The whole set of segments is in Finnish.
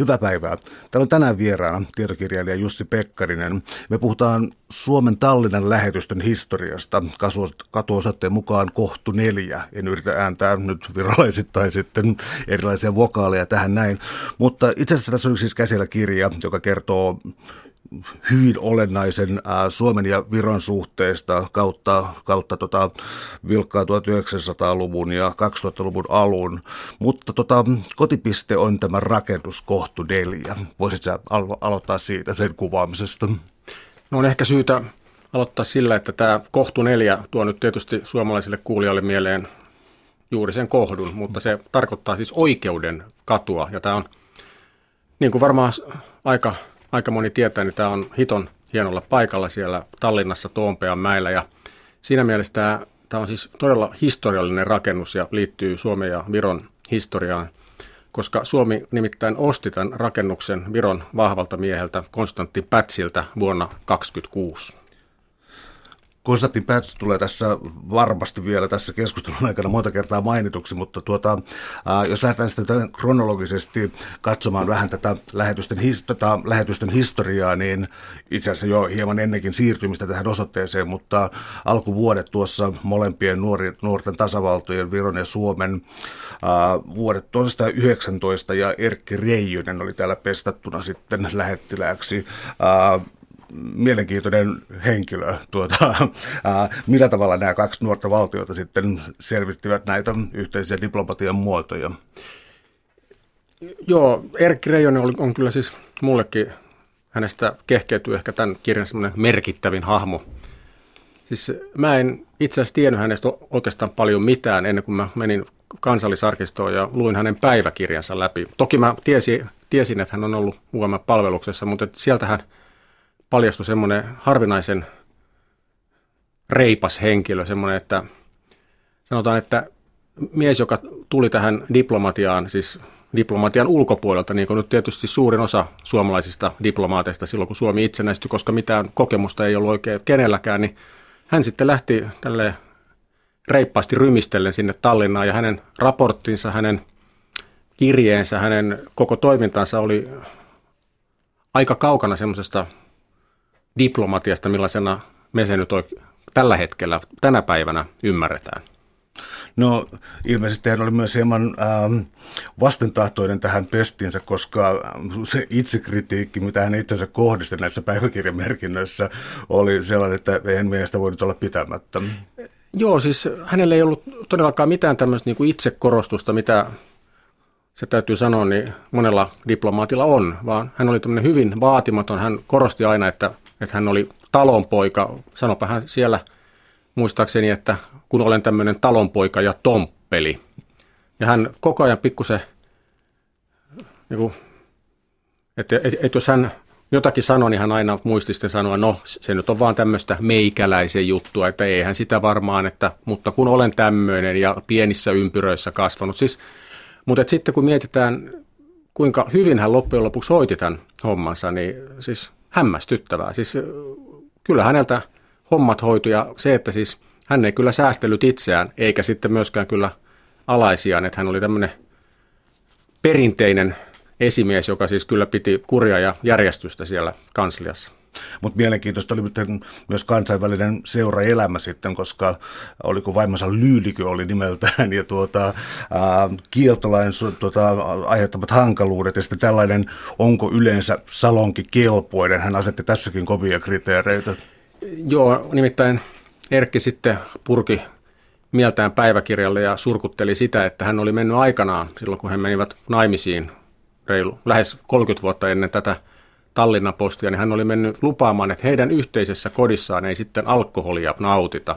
Hyvää päivää. Täällä on tänään vieraana tietokirjailija Jussi Pekkarinen. Me puhutaan Suomen Tallinnan lähetystön historiasta. Katuosoitteen mukaan kohtu neljä. En yritä ääntää nyt virallisittain sitten erilaisia vokaaleja tähän näin. Mutta itse asiassa tässä on siis käsillä kirja, joka kertoo hyvin olennaisen Suomen ja Viron suhteesta kautta, kautta tota, vilkkaa 1900-luvun ja 2000-luvun alun. Mutta tota, kotipiste on tämä rakennus kohtu. Voisit sä alo- aloittaa siitä sen kuvaamisesta? No on ehkä syytä aloittaa sillä, että tämä kohtu neljä tuo nyt tietysti suomalaisille kuulijoille mieleen juuri sen kohdun, mutta se tarkoittaa siis oikeuden katua. Ja tämä on, niin kuin varmaan aika aika moni tietää, niin tämä on hiton hienolla paikalla siellä Tallinnassa Toompean mäellä ja siinä mielessä tämä, tämä on siis todella historiallinen rakennus ja liittyy Suomen ja Viron historiaan, koska Suomi nimittäin osti tämän rakennuksen Viron vahvalta mieheltä Konstantti Pätsiltä vuonna 1926. Konstantin Päts tulee tässä varmasti vielä tässä keskustelun aikana monta kertaa mainituksi, mutta tuota, ää, jos lähdetään sitten kronologisesti katsomaan vähän tätä lähetysten, his, tätä lähetystön historiaa, niin itse asiassa jo hieman ennenkin siirtymistä tähän osoitteeseen, mutta alkuvuodet tuossa molempien nuori, nuorten tasavaltojen, Viron ja Suomen, ää, vuodet 1919 ja Erkki Reijonen oli täällä pestattuna sitten lähettilääksi. Ää, mielenkiintoinen henkilö. Tuota, ää, millä tavalla nämä kaksi nuorta valtiota sitten selvittivät näitä yhteisiä diplomatian muotoja? Joo, Erkki Reijonen on, on kyllä siis mullekin, hänestä kehkeytyy ehkä tämän kirjan semmoinen merkittävin hahmo. Siis mä en itse asiassa tiennyt hänestä oikeastaan paljon mitään ennen kuin mä menin kansallisarkistoon ja luin hänen päiväkirjansa läpi. Toki mä tiesin, tiesin että hän on ollut UM-palveluksessa, mutta sieltähän – paljastui semmoinen harvinaisen reipas henkilö, semmoinen, että sanotaan, että mies, joka tuli tähän diplomatiaan, siis diplomatian ulkopuolelta, niin kuin nyt tietysti suurin osa suomalaisista diplomaateista silloin, kun Suomi itsenäistyi, koska mitään kokemusta ei ollut oikein kenelläkään, niin hän sitten lähti tälle reippaasti rymistellen sinne Tallinnaan ja hänen raporttinsa, hänen kirjeensä, hänen koko toimintansa oli aika kaukana semmoisesta diplomatiasta, millaisena me se nyt tällä hetkellä, tänä päivänä ymmärretään? No ilmeisesti hän oli myös hieman ähm, vastentahtoinen tähän pestinsä, koska se itsekritiikki, mitä hän itsensä kohdisti näissä päiväkirjamerkinnöissä, oli sellainen, että ei hän mielestä voinut olla pitämättä. Joo, siis hänellä ei ollut todellakaan mitään tämmöistä niin itsekorostusta, mitä se täytyy sanoa, niin monella diplomaatilla on, vaan hän oli tämmöinen hyvin vaatimaton. Hän korosti aina, että että hän oli talonpoika. Sanopa hän siellä muistaakseni, että kun olen tämmöinen talonpoika ja tomppeli. Ja hän koko ajan pikkusen, niin että, että, että jos hän jotakin sanoi, niin hän aina muisti sitten sanoa, no se nyt on vaan tämmöistä meikäläisen juttua, että eihän sitä varmaan, että, mutta kun olen tämmöinen ja pienissä ympyröissä kasvanut. Siis, mutta sitten kun mietitään, kuinka hyvin hän loppujen lopuksi hoiti tämän hommansa, niin siis hämmästyttävää. Siis kyllä häneltä hommat hoitui ja se, että siis hän ei kyllä säästellyt itseään, eikä sitten myöskään kyllä alaisiaan, että hän oli tämmöinen perinteinen esimies, joka siis kyllä piti kuria ja järjestystä siellä kansliassa. Mutta mielenkiintoista oli myös kansainvälinen seuraelämä sitten, koska oliko vaimonsa Lyylikö oli nimeltään ja tuota, ää, kieltolain tuota, aiheuttamat hankaluudet ja sitten tällainen, onko yleensä salonki kelpoinen, hän asetti tässäkin kovia kriteereitä. Joo, nimittäin Erkki sitten purki mieltään päiväkirjalle ja surkutteli sitä, että hän oli mennyt aikanaan silloin, kun he menivät naimisiin reilu, lähes 30 vuotta ennen tätä Tallinnan postia, niin hän oli mennyt lupaamaan, että heidän yhteisessä kodissaan ei sitten alkoholia nautita.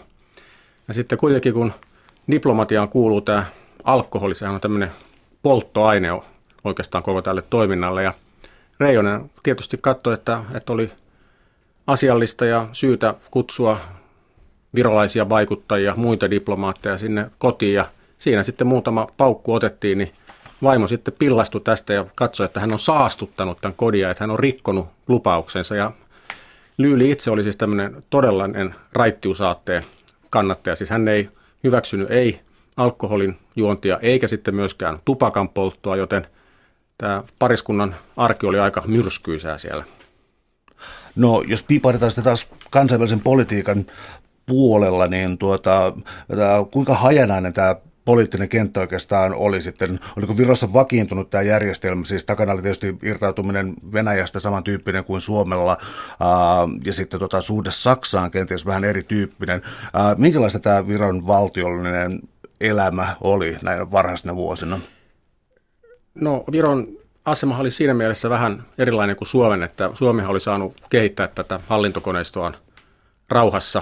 Ja sitten kuitenkin kun diplomatiaan kuuluu tämä alkoholi, sehän on tämmöinen polttoaine oikeastaan koko tälle toiminnalle. Ja Reijonen tietysti katsoi, että, että oli asiallista ja syytä kutsua virolaisia vaikuttajia, muita diplomaatteja sinne kotiin ja siinä sitten muutama paukku otettiin, niin vaimo sitten pillastui tästä ja katsoi, että hän on saastuttanut tämän kodia, että hän on rikkonut lupauksensa. Ja Lyyli itse oli siis tämmöinen todellinen raittiusaatteen kannattaja. Siis hän ei hyväksynyt ei alkoholin juontia eikä sitten myöskään tupakan polttoa, joten tämä pariskunnan arki oli aika myrskyisää siellä. No, jos piipahdetaan sitä taas kansainvälisen politiikan puolella, niin tuota, kuinka hajanainen tämä poliittinen kenttä oikeastaan oli sitten, oliko Virossa vakiintunut tämä järjestelmä, siis takana oli tietysti irtautuminen Venäjästä samantyyppinen kuin Suomella, ja sitten tota, suhde Saksaan kenties vähän erityyppinen. Minkälaista tämä Viron valtiollinen elämä oli näinä varhaisina vuosina? No Viron asema oli siinä mielessä vähän erilainen kuin Suomen, että Suomi oli saanut kehittää tätä hallintokoneistoa rauhassa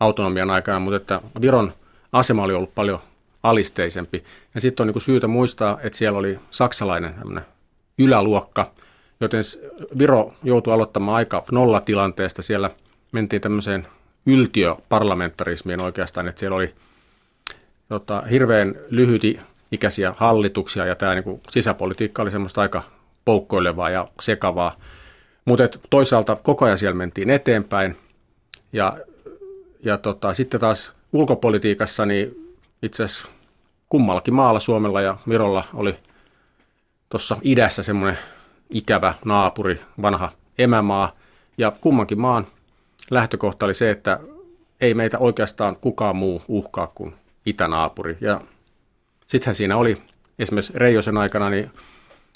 autonomian aikana, mutta että Viron asema oli ollut paljon alisteisempi. Ja sitten on niin syytä muistaa, että siellä oli saksalainen yläluokka, joten Viro joutui aloittamaan aika nollatilanteesta. Siellä mentiin tämmöiseen yltiöparlamentarismiin oikeastaan, että siellä oli tota, hirveän lyhyti ikäisiä hallituksia ja tämä niin sisäpolitiikka oli semmoista aika poukkoilevaa ja sekavaa. Mutta toisaalta koko ajan siellä mentiin eteenpäin ja, ja tota, sitten taas ulkopolitiikassa niin itse asiassa kummallakin maalla, Suomella ja Virolla, oli tuossa idässä semmoinen ikävä naapuri, vanha emämaa. Ja kummankin maan lähtökohta oli se, että ei meitä oikeastaan kukaan muu uhkaa kuin itänaapuri. Ja sittenhän siinä oli esimerkiksi Reijosen aikana niin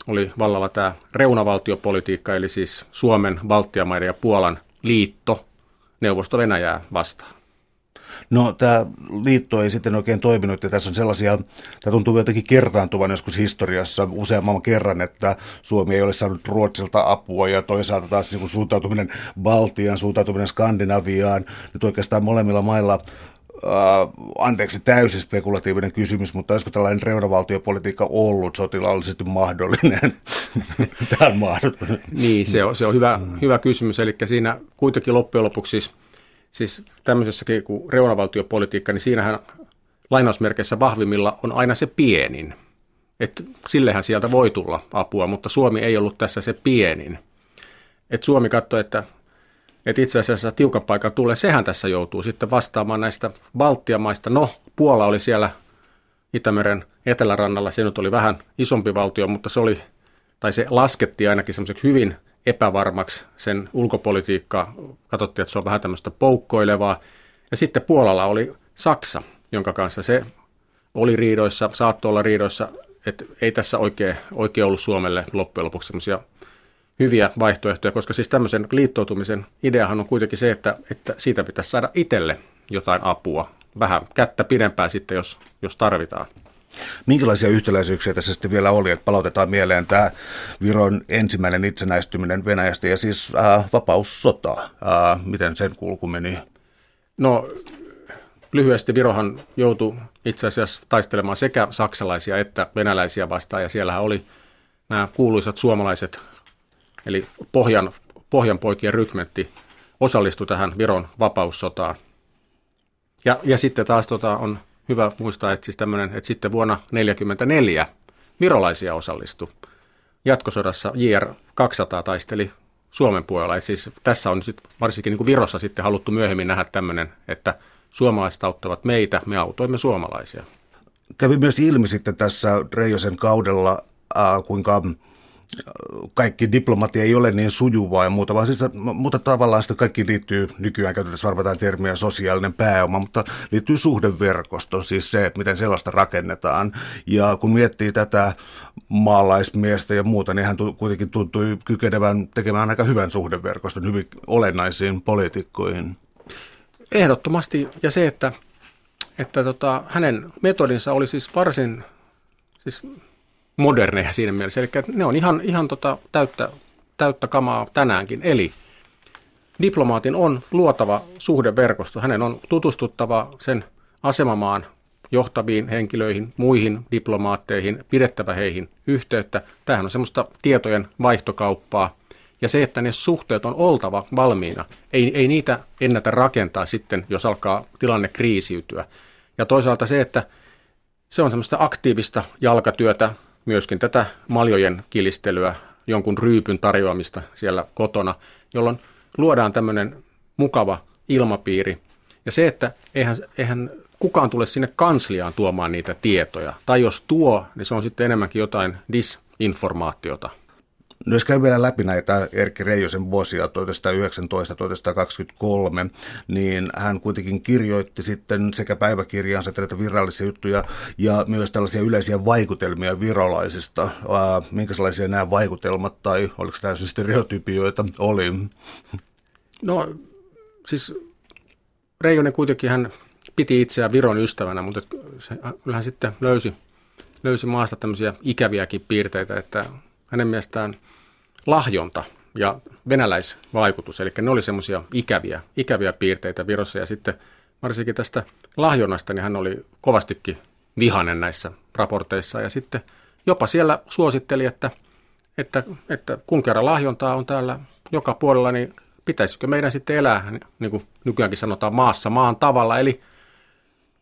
oli vallalla tämä reunavaltiopolitiikka, eli siis Suomen, Baltiamaiden ja Puolan liitto Neuvosto-Venäjää vastaan. No tämä liitto ei sitten oikein toiminut ja tässä on sellaisia, tämä tuntuu jotenkin kertaantuvan joskus historiassa useamman kerran, että Suomi ei ole saanut Ruotsilta apua ja toisaalta taas niin kuin suuntautuminen Baltiaan, suuntautuminen Skandinaviaan, nyt oikeastaan molemmilla mailla Uh, anteeksi, täysin spekulatiivinen kysymys, mutta olisiko tällainen reunavaltiopolitiikka ollut sotilaallisesti mahdollinen? Tämä on mahdollinen. Niin, se on, se on hyvä, hyvä kysymys. Eli siinä kuitenkin loppujen lopuksi siis siis tämmöisessäkin kuin reunavaltiopolitiikka, niin siinähän lainausmerkeissä vahvimmilla on aina se pienin. Et sillehän sieltä voi tulla apua, mutta Suomi ei ollut tässä se pienin. Et Suomi katsoi, että, että itse asiassa tiukan paikan tulee, sehän tässä joutuu sitten vastaamaan näistä Baltian maista. No, Puola oli siellä Itämeren etelärannalla, se nyt oli vähän isompi valtio, mutta se oli, tai se laskettiin ainakin semmoiseksi hyvin – epävarmaksi sen ulkopolitiikka. Katsottiin, että se on vähän tämmöistä poukkoilevaa. Ja sitten Puolalla oli Saksa, jonka kanssa se oli riidoissa, saattoi olla riidoissa, että ei tässä oikein, oikein ollut Suomelle loppujen lopuksi semmoisia hyviä vaihtoehtoja, koska siis tämmöisen liittoutumisen ideahan on kuitenkin se, että, että siitä pitäisi saada itselle jotain apua, vähän kättä pidempään sitten, jos, jos tarvitaan. Minkälaisia yhtäläisyyksiä tässä sitten vielä oli, että palautetaan mieleen tämä Viron ensimmäinen itsenäistyminen Venäjästä ja siis äh, vapaussota. Äh, miten sen kulku meni? No lyhyesti Virohan joutui itse asiassa taistelemaan sekä saksalaisia että venäläisiä vastaan ja siellähän oli nämä kuuluisat suomalaiset, eli Pohjan, Pohjan poikien rykmentti osallistui tähän Viron vapaussotaan. Ja, ja sitten taas tota, on hyvä muistaa, että, siis tämmönen, että sitten vuonna 1944 virolaisia osallistui. Jatkosodassa JR 200 taisteli Suomen puolella. Et siis tässä on sit varsinkin niin Virossa sitten haluttu myöhemmin nähdä tämmöinen, että suomalaiset auttavat meitä, me autoimme suomalaisia. Kävi myös ilmi sitten tässä Reijosen kaudella, äh, kuinka kaikki diplomatia ei ole niin sujuvaa ja muuta, vaan siis, mutta tavallaan sitä kaikki liittyy, nykyään käytetään varmaan termiä sosiaalinen pääoma, mutta liittyy suhdeverkosto, siis se, että miten sellaista rakennetaan. Ja kun miettii tätä maalaismiestä ja muuta, niin hän kuitenkin tuntui kykenevän tekemään aika hyvän suhdeverkoston hyvin olennaisiin poliitikkoihin. Ehdottomasti, ja se, että, että tota, hänen metodinsa oli siis varsin siis moderneja siinä mielessä. Eli ne on ihan, ihan tota täyttä, täyttä kamaa tänäänkin. Eli diplomaatin on luotava suhdeverkosto. Hänen on tutustuttava sen asemamaan johtaviin henkilöihin, muihin diplomaatteihin, pidettävä heihin yhteyttä. Tämähän on semmoista tietojen vaihtokauppaa. Ja se, että ne suhteet on oltava valmiina. Ei, ei niitä ennätä rakentaa sitten, jos alkaa tilanne kriisiytyä. Ja toisaalta se, että se on semmoista aktiivista jalkatyötä, myöskin tätä maljojen kilistelyä, jonkun ryypyn tarjoamista siellä kotona, jolloin luodaan tämmöinen mukava ilmapiiri. Ja se, että eihän, eihän kukaan tule sinne kansliaan tuomaan niitä tietoja. Tai jos tuo, niin se on sitten enemmänkin jotain disinformaatiota. Jos käy vielä läpi näitä Erkki Reijosen vuosia 1919-1923, niin hän kuitenkin kirjoitti sitten sekä päiväkirjaansa että virallisia juttuja ja myös tällaisia yleisiä vaikutelmia virolaisista. Minkälaisia nämä vaikutelmat tai oliko täysin stereotypioita oli? No siis Reijonen kuitenkin hän piti itseään Viron ystävänä, mutta se, kyllähän sitten löysi, löysi maasta tämmöisiä ikäviäkin piirteitä, että hänen mielestään lahjonta ja venäläisvaikutus, eli ne oli semmoisia ikäviä, ikäviä piirteitä Virossa. Ja sitten varsinkin tästä lahjonnasta, niin hän oli kovastikin vihanen näissä raporteissa. Ja sitten jopa siellä suositteli, että, että, että kun kerran lahjontaa on täällä joka puolella, niin pitäisikö meidän sitten elää, niin kuin nykyäänkin sanotaan, maassa maan tavalla, eli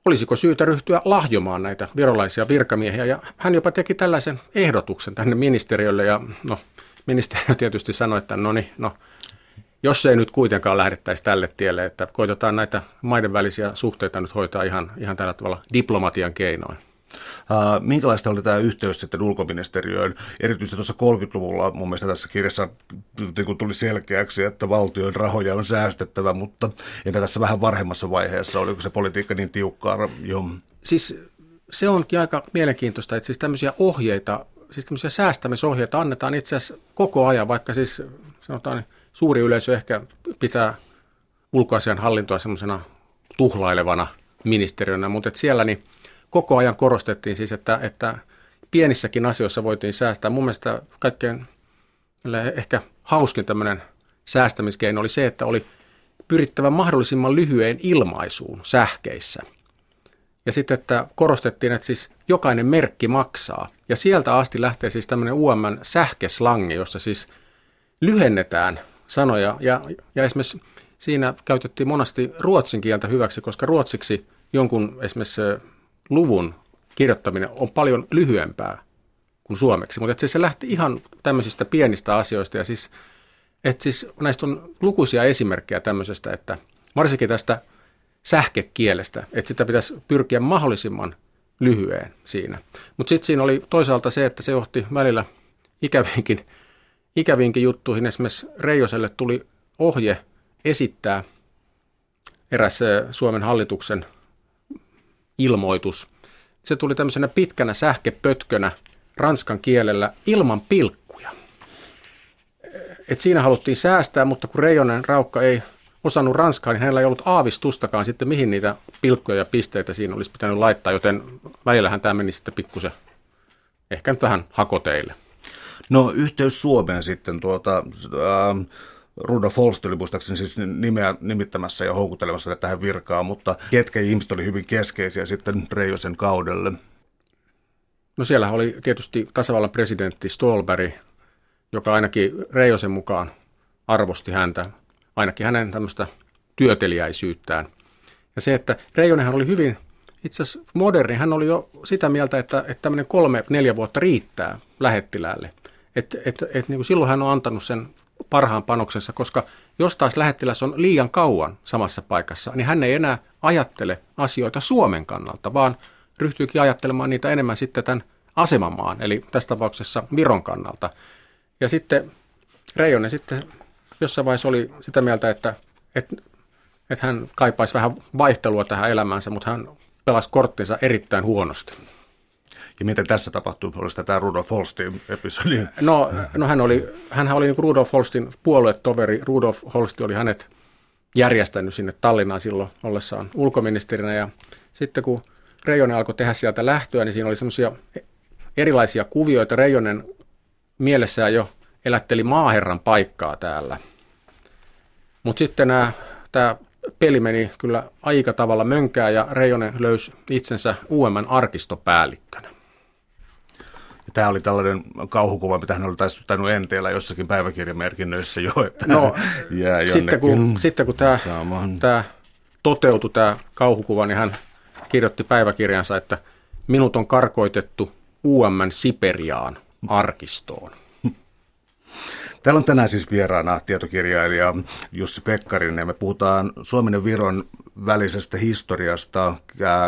olisiko syytä ryhtyä lahjomaan näitä virolaisia virkamiehiä, ja hän jopa teki tällaisen ehdotuksen tänne ministeriölle, ja no, ministeriö tietysti sanoi, että no niin, no, jos ei nyt kuitenkaan lähdettäisi tälle tielle, että koitetaan näitä maiden välisiä suhteita nyt hoitaa ihan, ihan tällä tavalla diplomatian keinoin. Minkälaista oli tämä yhteys sitten ulkoministeriöön? Erityisesti tuossa 30-luvulla mun mielestä tässä kirjassa niin tuli selkeäksi, että valtion rahoja on säästettävä, mutta entä tässä vähän varhemmassa vaiheessa, oliko se politiikka niin tiukkaa jo? Siis se onkin aika mielenkiintoista, että siis tämmöisiä ohjeita, siis tämmöisiä säästämisohjeita annetaan itse asiassa koko ajan, vaikka siis sanotaan suuri yleisö ehkä pitää ulkoasian hallintoa semmoisena tuhlailevana ministeriönä, mutta siellä niin koko ajan korostettiin siis, että, että pienissäkin asioissa voitiin säästää. Mun mielestä kaikkein ehkä hauskin tämmöinen säästämiskeino oli se, että oli pyrittävä mahdollisimman lyhyeen ilmaisuun sähkeissä. Ja sitten, että korostettiin, että siis jokainen merkki maksaa. Ja sieltä asti lähtee siis tämmöinen UMN sähkeslangi, jossa siis lyhennetään sanoja. Ja, ja esimerkiksi siinä käytettiin monasti ruotsin kieltä hyväksi, koska ruotsiksi jonkun esimerkiksi luvun kirjoittaminen on paljon lyhyempää kuin suomeksi, mutta se, se lähti ihan tämmöisistä pienistä asioista ja siis, että siis näistä on lukuisia esimerkkejä tämmöisestä, että varsinkin tästä sähkekielestä, että sitä pitäisi pyrkiä mahdollisimman lyhyeen siinä. Mutta sitten siinä oli toisaalta se, että se johti välillä ikäviinkin, ikäviinkin juttuihin. Esimerkiksi Reijoselle tuli ohje esittää eräs Suomen hallituksen ilmoitus. Se tuli tämmöisenä pitkänä sähkepötkönä ranskan kielellä ilman pilkkuja. Et siinä haluttiin säästää, mutta kun Reijonen Raukka ei osannut ranskaa, niin hänellä ei ollut aavistustakaan sitten, mihin niitä pilkkuja ja pisteitä siinä olisi pitänyt laittaa, joten välillähän tämä meni sitten pikkusen, ehkä nyt vähän hakoteille. No yhteys Suomeen sitten tuota, äh, Rudolf Holst oli muistaakseni siis nimeä nimittämässä ja houkuttelemassa tähän virkaan, mutta ketkä ihmiset oli hyvin keskeisiä sitten Reijosen kaudelle? No siellä oli tietysti tasavallan presidentti Stolberg, joka ainakin Reijosen mukaan arvosti häntä, ainakin hänen tämmöistä työteliäisyyttään. Ja se, että Reijonenhan oli hyvin itse asiassa moderni, hän oli jo sitä mieltä, että, että tämmöinen kolme, neljä vuotta riittää lähettiläälle. Et, et, et, niin kuin silloin hän on antanut sen parhaan panoksensa, koska jos taas lähettiläs on liian kauan samassa paikassa, niin hän ei enää ajattele asioita Suomen kannalta, vaan ryhtyykin ajattelemaan niitä enemmän sitten tämän asemamaan, eli tässä tapauksessa Viron kannalta. Ja sitten Reijonen sitten jossain vaiheessa oli sitä mieltä, että, että, että hän kaipaisi vähän vaihtelua tähän elämäänsä, mutta hän pelasi korttinsa erittäin huonosti. Ja miten tässä tapahtui? Oli tämä Rudolf Holstin episodi? No, no hän oli, hänhän oli niin Rudolf Holstin puoluetoveri. Rudolf Holsti oli hänet järjestänyt sinne Tallinnaan silloin ollessaan ulkoministerinä. Ja sitten kun Reijonen alkoi tehdä sieltä lähtöä, niin siinä oli semmoisia erilaisia kuvioita. Reijonen mielessään jo elätteli maaherran paikkaa täällä. Mutta sitten nämä, tämä peli meni kyllä aika tavalla mönkää ja Reijonen löysi itsensä UMN arkistopäällikkönä. Tämä oli tällainen kauhukuva, mitä hän oli tainnut enteellä jossakin päiväkirjamerkinnöissä jo. Että no, sitten kun, sitten kun tämä, tämä toteutui, tämä kauhukuva, niin hän kirjoitti päiväkirjansa, että minut on karkoitettu UMN Siperiaan arkistoon. Täällä on tänään siis vieraana tietokirjailija Jussi Pekkarinen ja me puhutaan Suomen ja Viron välisestä historiasta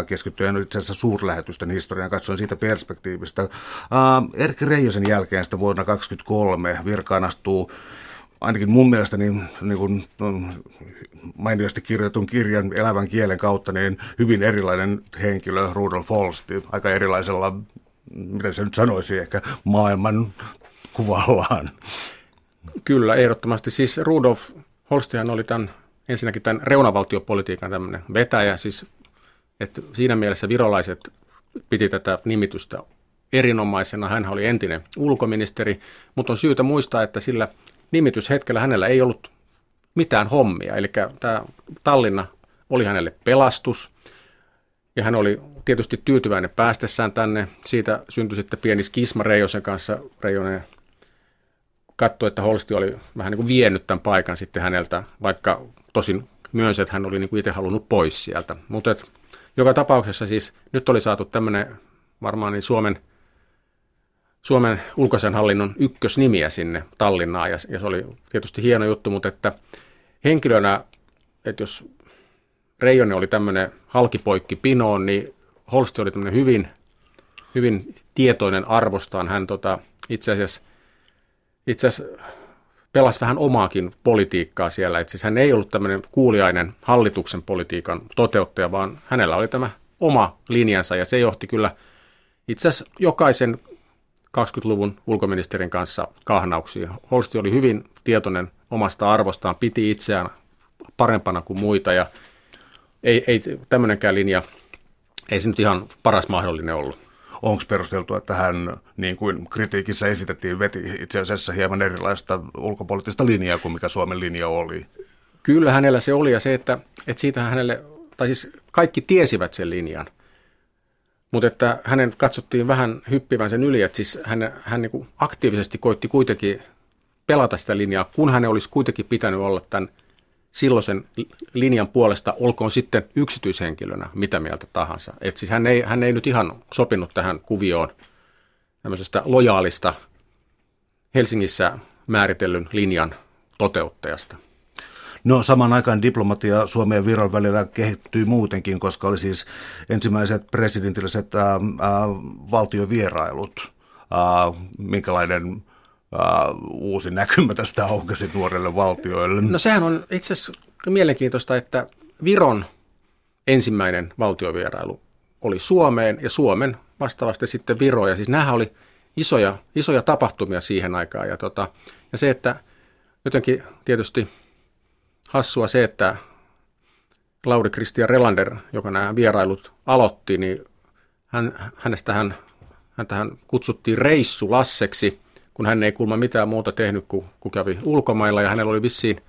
keskittyen itse asiassa suurlähetysten historiaan, katsoen siitä perspektiivistä. Erkki Reijosen jälkeen sitä vuonna 2023 virkaan astuu ainakin mun mielestä niin, niin kuin, mainiosti kirjoitun kirjan elävän kielen kautta niin hyvin erilainen henkilö, Rudolf Holsti, aika erilaisella, miten se nyt sanoisi, ehkä maailman kuvallaan. Kyllä, ehdottomasti. Siis Rudolf Holstihan oli tämän, ensinnäkin tämän reunavaltiopolitiikan tämmöinen vetäjä, siis että siinä mielessä virolaiset piti tätä nimitystä erinomaisena. Hän oli entinen ulkoministeri, mutta on syytä muistaa, että sillä nimityshetkellä hänellä ei ollut mitään hommia. Eli tämä Tallinna oli hänelle pelastus, ja hän oli tietysti tyytyväinen päästessään tänne. Siitä syntyi sitten pieni skisma Reijosen kanssa. Reijonen katsoi, että Holsti oli vähän niin kuin vienyt tämän paikan sitten häneltä, vaikka tosin myönsi, että hän oli niin kuin itse halunnut pois sieltä. Mutta joka tapauksessa siis nyt oli saatu tämmöinen varmaan niin Suomen, Suomen ulkoisen hallinnon ykkösnimiä sinne Tallinnaan, ja, ja se oli tietysti hieno juttu, mutta että henkilönä, että jos Reijonen oli tämmöinen halkipoikki pinoon, niin Holsti oli tämmöinen hyvin, hyvin tietoinen arvostaan. Hän tota, itse asiassa itse asiassa pelasi vähän omaakin politiikkaa siellä. Itse hän ei ollut tämmöinen kuuliainen hallituksen politiikan toteuttaja, vaan hänellä oli tämä oma linjansa ja se johti kyllä itse asiassa jokaisen 20-luvun ulkoministerin kanssa kahnauksiin. Holsti oli hyvin tietoinen omasta arvostaan, piti itseään parempana kuin muita ja ei, ei tämmöinenkään linja, ei se nyt ihan paras mahdollinen ollut onko perusteltu, että hän, niin kuin kritiikissä esitettiin, veti itse asiassa hieman erilaista ulkopoliittista linjaa kuin mikä Suomen linja oli? Kyllä hänellä se oli ja se, että, että siitä hänelle, tai siis kaikki tiesivät sen linjan, mutta että hänen katsottiin vähän hyppivän sen yli, että siis hän, hän niin aktiivisesti koitti kuitenkin pelata sitä linjaa, kun hän olisi kuitenkin pitänyt olla tämän silloisen linjan puolesta, olkoon sitten yksityishenkilönä mitä mieltä tahansa. Et siis hän, ei, hän ei nyt ihan sopinut tähän kuvioon tämmöisestä lojaalista Helsingissä määritellyn linjan toteuttajasta. No saman aikaan diplomatia Suomen ja Viron välillä kehittyi muutenkin, koska oli siis ensimmäiset presidentilliset ää, ää, valtiovierailut. Ää, minkälainen uh, uusi näkymä tästä aukesi nuorelle valtioille? No sehän on itse asiassa mielenkiintoista, että Viron ensimmäinen valtiovierailu oli Suomeen ja Suomen vastaavasti sitten Viro. Ja siis oli isoja, isoja tapahtumia siihen aikaan. Ja, tota, ja se, että jotenkin tietysti hassua se, että Lauri Christian Relander, joka nämä vierailut aloitti, niin hän, hänestä hän, häntä hän kutsuttiin Reissu Lasseksi – kun hän ei kulma mitään muuta tehnyt kuin, kuin kävi ulkomailla ja hänellä oli vissiin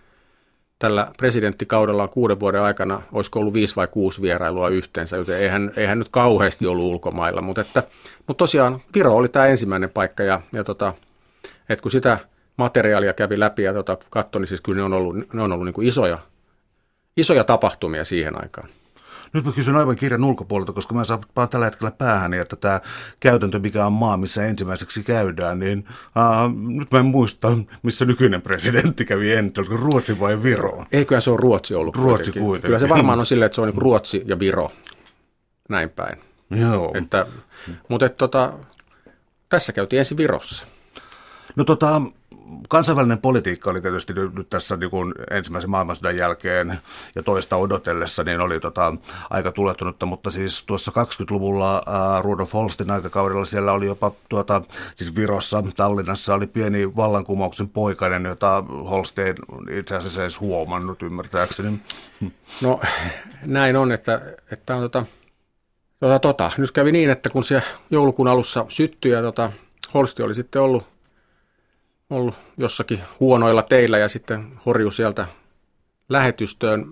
tällä presidenttikaudellaan kuuden vuoden aikana, olisiko ollut viisi vai kuusi vierailua yhteensä, joten ei hän, ei hän nyt kauheasti ollut ulkomailla, mutta, että, mutta tosiaan Viro oli tämä ensimmäinen paikka ja, ja tota, että kun sitä materiaalia kävi läpi ja tota, katsoi, niin siis kyllä ne on ollut, ne on ollut niin kuin isoja, isoja tapahtumia siihen aikaan. Nyt mä kysyn aivan kirjan ulkopuolelta, koska mä saan tällä hetkellä päähän, että tämä käytäntö, mikä on maa, missä ensimmäiseksi käydään, niin uh, nyt mä en muista, missä nykyinen presidentti kävi ennen, oliko Ruotsi vai Viro? Eiköhän se ole Ruotsi ollut Ruotsi kuitenkin. kuitenkin. Kyllä se varmaan on silleen, että se on niin Ruotsi ja Viro, näin päin. Joo. Että, mutta et, tota, tässä käytiin ensin Virossa. No tota, kansainvälinen politiikka oli tietysti nyt tässä niin kuin ensimmäisen maailmansodan jälkeen ja toista odotellessa, niin oli tota, aika tulettunutta, mutta siis tuossa 20-luvulla äh, Rudolf Holstin aikakaudella siellä oli jopa tuota, siis Virossa, Tallinnassa oli pieni vallankumouksen poikainen, jota Holst ei itse asiassa edes huomannut ymmärtääkseni. No näin on, että, että on tota, tota, tota, nyt kävi niin, että kun se joulukuun alussa syttyi ja tota, Holsti oli sitten ollut ollut jossakin huonoilla teillä ja sitten horju sieltä lähetystöön.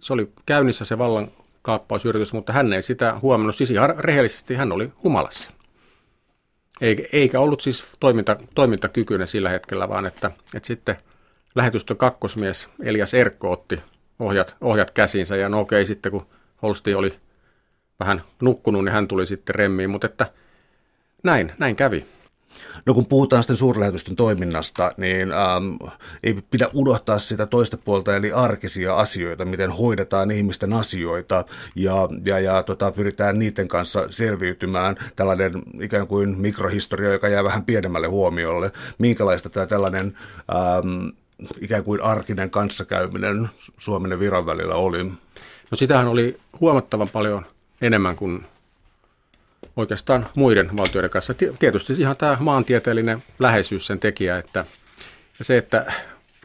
Se oli käynnissä se vallan kaappausyritys, mutta hän ei sitä huomannut. Siis ihan rehellisesti hän oli humalassa. Eikä, ollut siis toiminta, toimintakykyinen sillä hetkellä, vaan että, että sitten lähetystön kakkosmies Elias Erkko otti ohjat, ohjat käsinsä ja no okei, sitten kun Holsti oli vähän nukkunut, niin hän tuli sitten remmiin, mutta että näin, näin kävi. No kun puhutaan sitten suurlähetysten toiminnasta, niin ähm, ei pidä unohtaa sitä toista puolta, eli arkisia asioita, miten hoidetaan ihmisten asioita ja, ja, ja tota, pyritään niiden kanssa selviytymään. Tällainen ikään kuin mikrohistoria, joka jää vähän pienemmälle huomiolle. Minkälaista tämä tällainen ähm, ikään kuin arkinen kanssakäyminen Suomen ja Viron välillä oli? No sitähän oli huomattavan paljon enemmän kuin oikeastaan muiden valtioiden kanssa. Tietysti ihan tämä maantieteellinen läheisyys sen tekijä, että se, että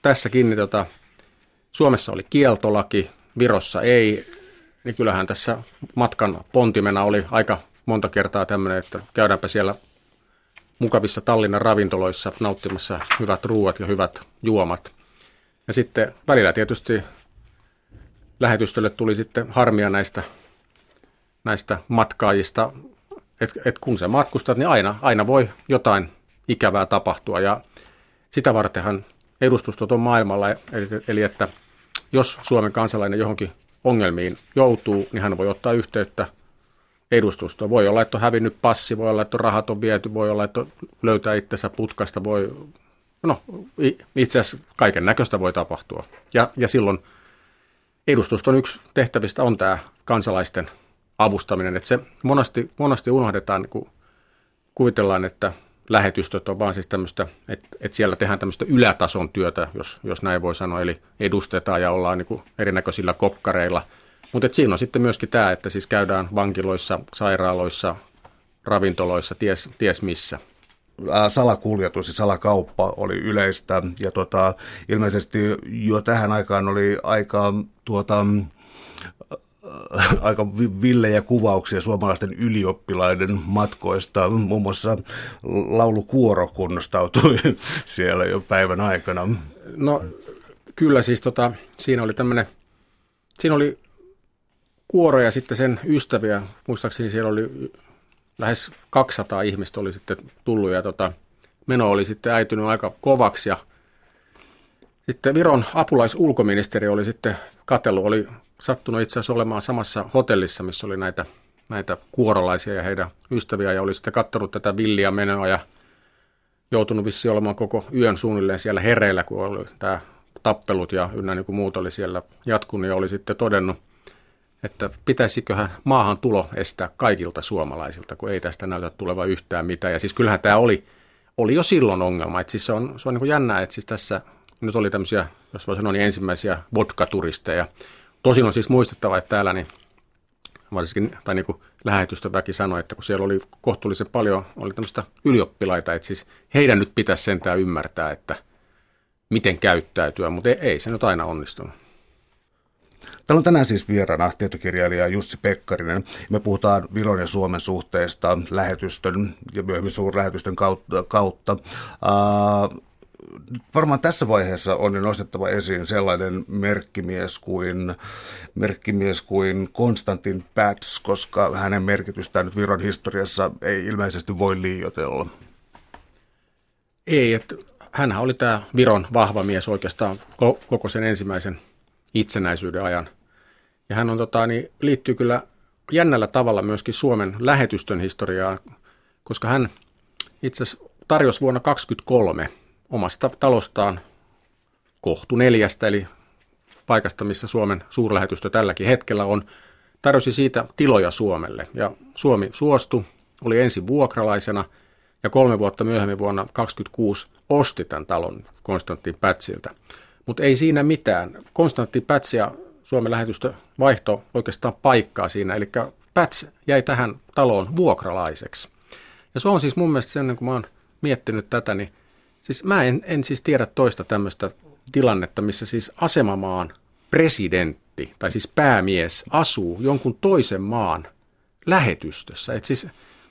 tässäkin niin tota, Suomessa oli kieltolaki, Virossa ei, niin kyllähän tässä matkan pontimena oli aika monta kertaa tämmöinen, että käydäänpä siellä mukavissa Tallinnan ravintoloissa nauttimassa hyvät ruuat ja hyvät juomat. Ja sitten välillä tietysti lähetystölle tuli sitten harmia näistä, näistä matkaajista, että et kun sä matkustat, niin aina, aina voi jotain ikävää tapahtua ja sitä vartenhan edustustot on maailmalla, eli, eli että jos Suomen kansalainen johonkin ongelmiin joutuu, niin hän voi ottaa yhteyttä edustustoon. Voi olla, että on hävinnyt passi, voi olla, että rahat on viety, voi olla, että löytää itsensä putkasta, voi, no itse asiassa kaiken näköistä voi tapahtua. Ja, ja silloin edustuston yksi tehtävistä on tämä kansalaisten avustaminen. Että se monasti, monasti unohdetaan, kun kuvitellaan, että lähetystöt on vaan siis tämmöistä, että, että siellä tehdään tämmöistä ylätason työtä, jos, jos näin voi sanoa, eli edustetaan ja ollaan niin kuin erinäköisillä kokkareilla. Mutta siinä on sitten myöskin tämä, että siis käydään vankiloissa, sairaaloissa, ravintoloissa, ties, ties missä salakuljetus ja salakauppa oli yleistä ja tota, ilmeisesti jo tähän aikaan oli aika tuota, aika villejä kuvauksia suomalaisten ylioppilaiden matkoista. Muun muassa laulukuoro kunnostautui siellä jo päivän aikana. No kyllä siis tota, siinä oli tämmöinen, siinä oli kuoro ja sitten sen ystäviä. Muistaakseni siellä oli lähes 200 ihmistä oli sitten tullut ja tota, meno oli sitten äitynyt aika kovaksi ja sitten Viron apulaisulkoministeri oli sitten katellut, oli sattunut itse asiassa olemaan samassa hotellissa, missä oli näitä, näitä kuorolaisia ja heidän ystäviä ja oli sitten katsonut tätä villiä menoa ja joutunut vissi olemaan koko yön suunnilleen siellä hereillä, kun oli tämä tappelut ja ynnä niin kuin muut oli siellä jatkunut ja oli sitten todennut, että pitäisiköhän maahan tulo estää kaikilta suomalaisilta, kun ei tästä näytä tuleva yhtään mitään. Ja siis kyllähän tämä oli, oli jo silloin ongelma. Että siis se on, se on niin kuin jännää, että siis tässä nyt oli tämmöisiä, jos voi sanoa, niin ensimmäisiä vodka-turisteja, Tosin on siis muistettava, että täällä niin varsinkin, tai niin kuin lähetystöväki sanoi, että kun siellä oli kohtuullisen paljon, oli tämmöistä ylioppilaita, että siis heidän nyt pitäisi sentään ymmärtää, että miten käyttäytyä, mutta ei, ei se nyt aina onnistunut. Täällä on tänään siis vieraana tietokirjailija Jussi Pekkarinen. Me puhutaan Viron ja Suomen suhteesta lähetystön ja myöhemmin suurlähetystön kautta. kautta. Varmaan tässä vaiheessa on jo nostettava esiin sellainen merkkimies kuin, merkkimies kuin Konstantin Pats, koska hänen merkitystään nyt Viron historiassa ei ilmeisesti voi liioitella. Ei, että hän oli tämä Viron vahva mies oikeastaan koko sen ensimmäisen itsenäisyyden ajan. Ja hän on, tota, niin, liittyy kyllä jännällä tavalla myöskin Suomen lähetystön historiaan, koska hän itse asiassa tarjosi vuonna 1923 omasta talostaan kohtu neljästä, eli paikasta, missä Suomen suurlähetystö tälläkin hetkellä on, tarjosi siitä tiloja Suomelle. Ja Suomi suostui, oli ensin vuokralaisena ja kolme vuotta myöhemmin vuonna 1926 osti tämän talon Konstantin Pätsiltä. Mutta ei siinä mitään. Konstantin Päts ja Suomen lähetystö vaihto oikeastaan paikkaa siinä, eli Päts jäi tähän taloon vuokralaiseksi. Ja se on siis mun mielestä sen, kun mä oon miettinyt tätä, niin Siis mä en, en siis tiedä toista tämmöistä tilannetta, missä siis asemamaan presidentti tai siis päämies asuu jonkun toisen maan lähetystössä, et siis